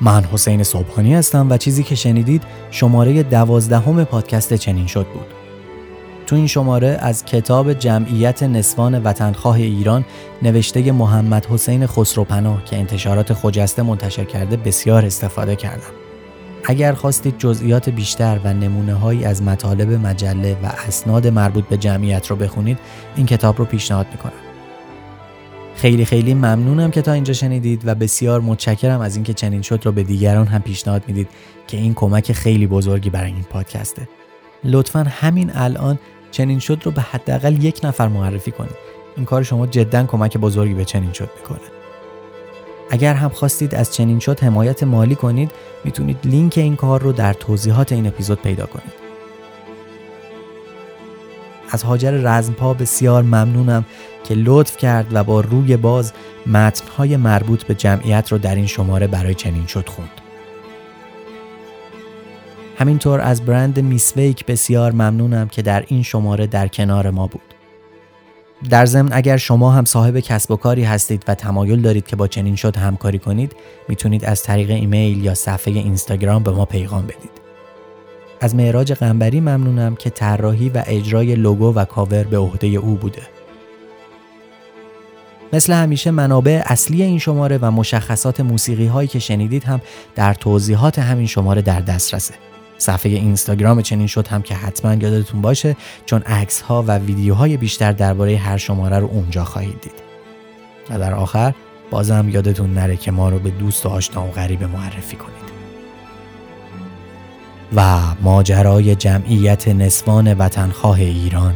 من حسین صبحانی هستم و چیزی که شنیدید شماره دوازدهم پادکست چنین شد بود. تو این شماره از کتاب جمعیت نسوان وطنخواه ایران نوشته محمد حسین خسروپناه که انتشارات خجسته منتشر کرده بسیار استفاده کردم. اگر خواستید جزئیات بیشتر و نمونه هایی از مطالب مجله و اسناد مربوط به جمعیت رو بخونید این کتاب رو پیشنهاد می‌کنم. خیلی خیلی ممنونم که تا اینجا شنیدید و بسیار متشکرم از اینکه چنین شد رو به دیگران هم پیشنهاد می‌دید که این کمک خیلی بزرگی برای این پادکسته لطفا همین الان چنین شد رو به حداقل یک نفر معرفی کنید. این کار شما جدا کمک بزرگی به چنین شد می‌کنه. اگر هم خواستید از چنین شد حمایت مالی کنید می‌تونید لینک این کار رو در توضیحات این اپیزود پیدا کنید. از هاجر رزمپا بسیار ممنونم که لطف کرد و با روی باز متنهای مربوط به جمعیت رو در این شماره برای چنین شد خوند. همینطور از برند میسویک بسیار ممنونم که در این شماره در کنار ما بود. در ضمن اگر شما هم صاحب کسب و کاری هستید و تمایل دارید که با چنین شد همکاری کنید می‌تونید از طریق ایمیل یا صفحه اینستاگرام به ما پیغام بدید. از معراج قنبری ممنونم که طراحی و اجرای لوگو و کاور به عهده او بوده. مثل همیشه منابع اصلی این شماره و مشخصات موسیقی هایی که شنیدید هم در توضیحات همین شماره در دسترسه. صفحه اینستاگرام چنین شد هم که حتما یادتون باشه چون عکس ها و ویدیوهای بیشتر درباره هر شماره رو اونجا خواهید دید. و در آخر بازم یادتون نره که ما رو به دوست و آشنا و غریب معرفی کنید. و ماجرای جمعیت نسوان وطنخواه ایران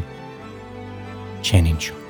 چنین شد.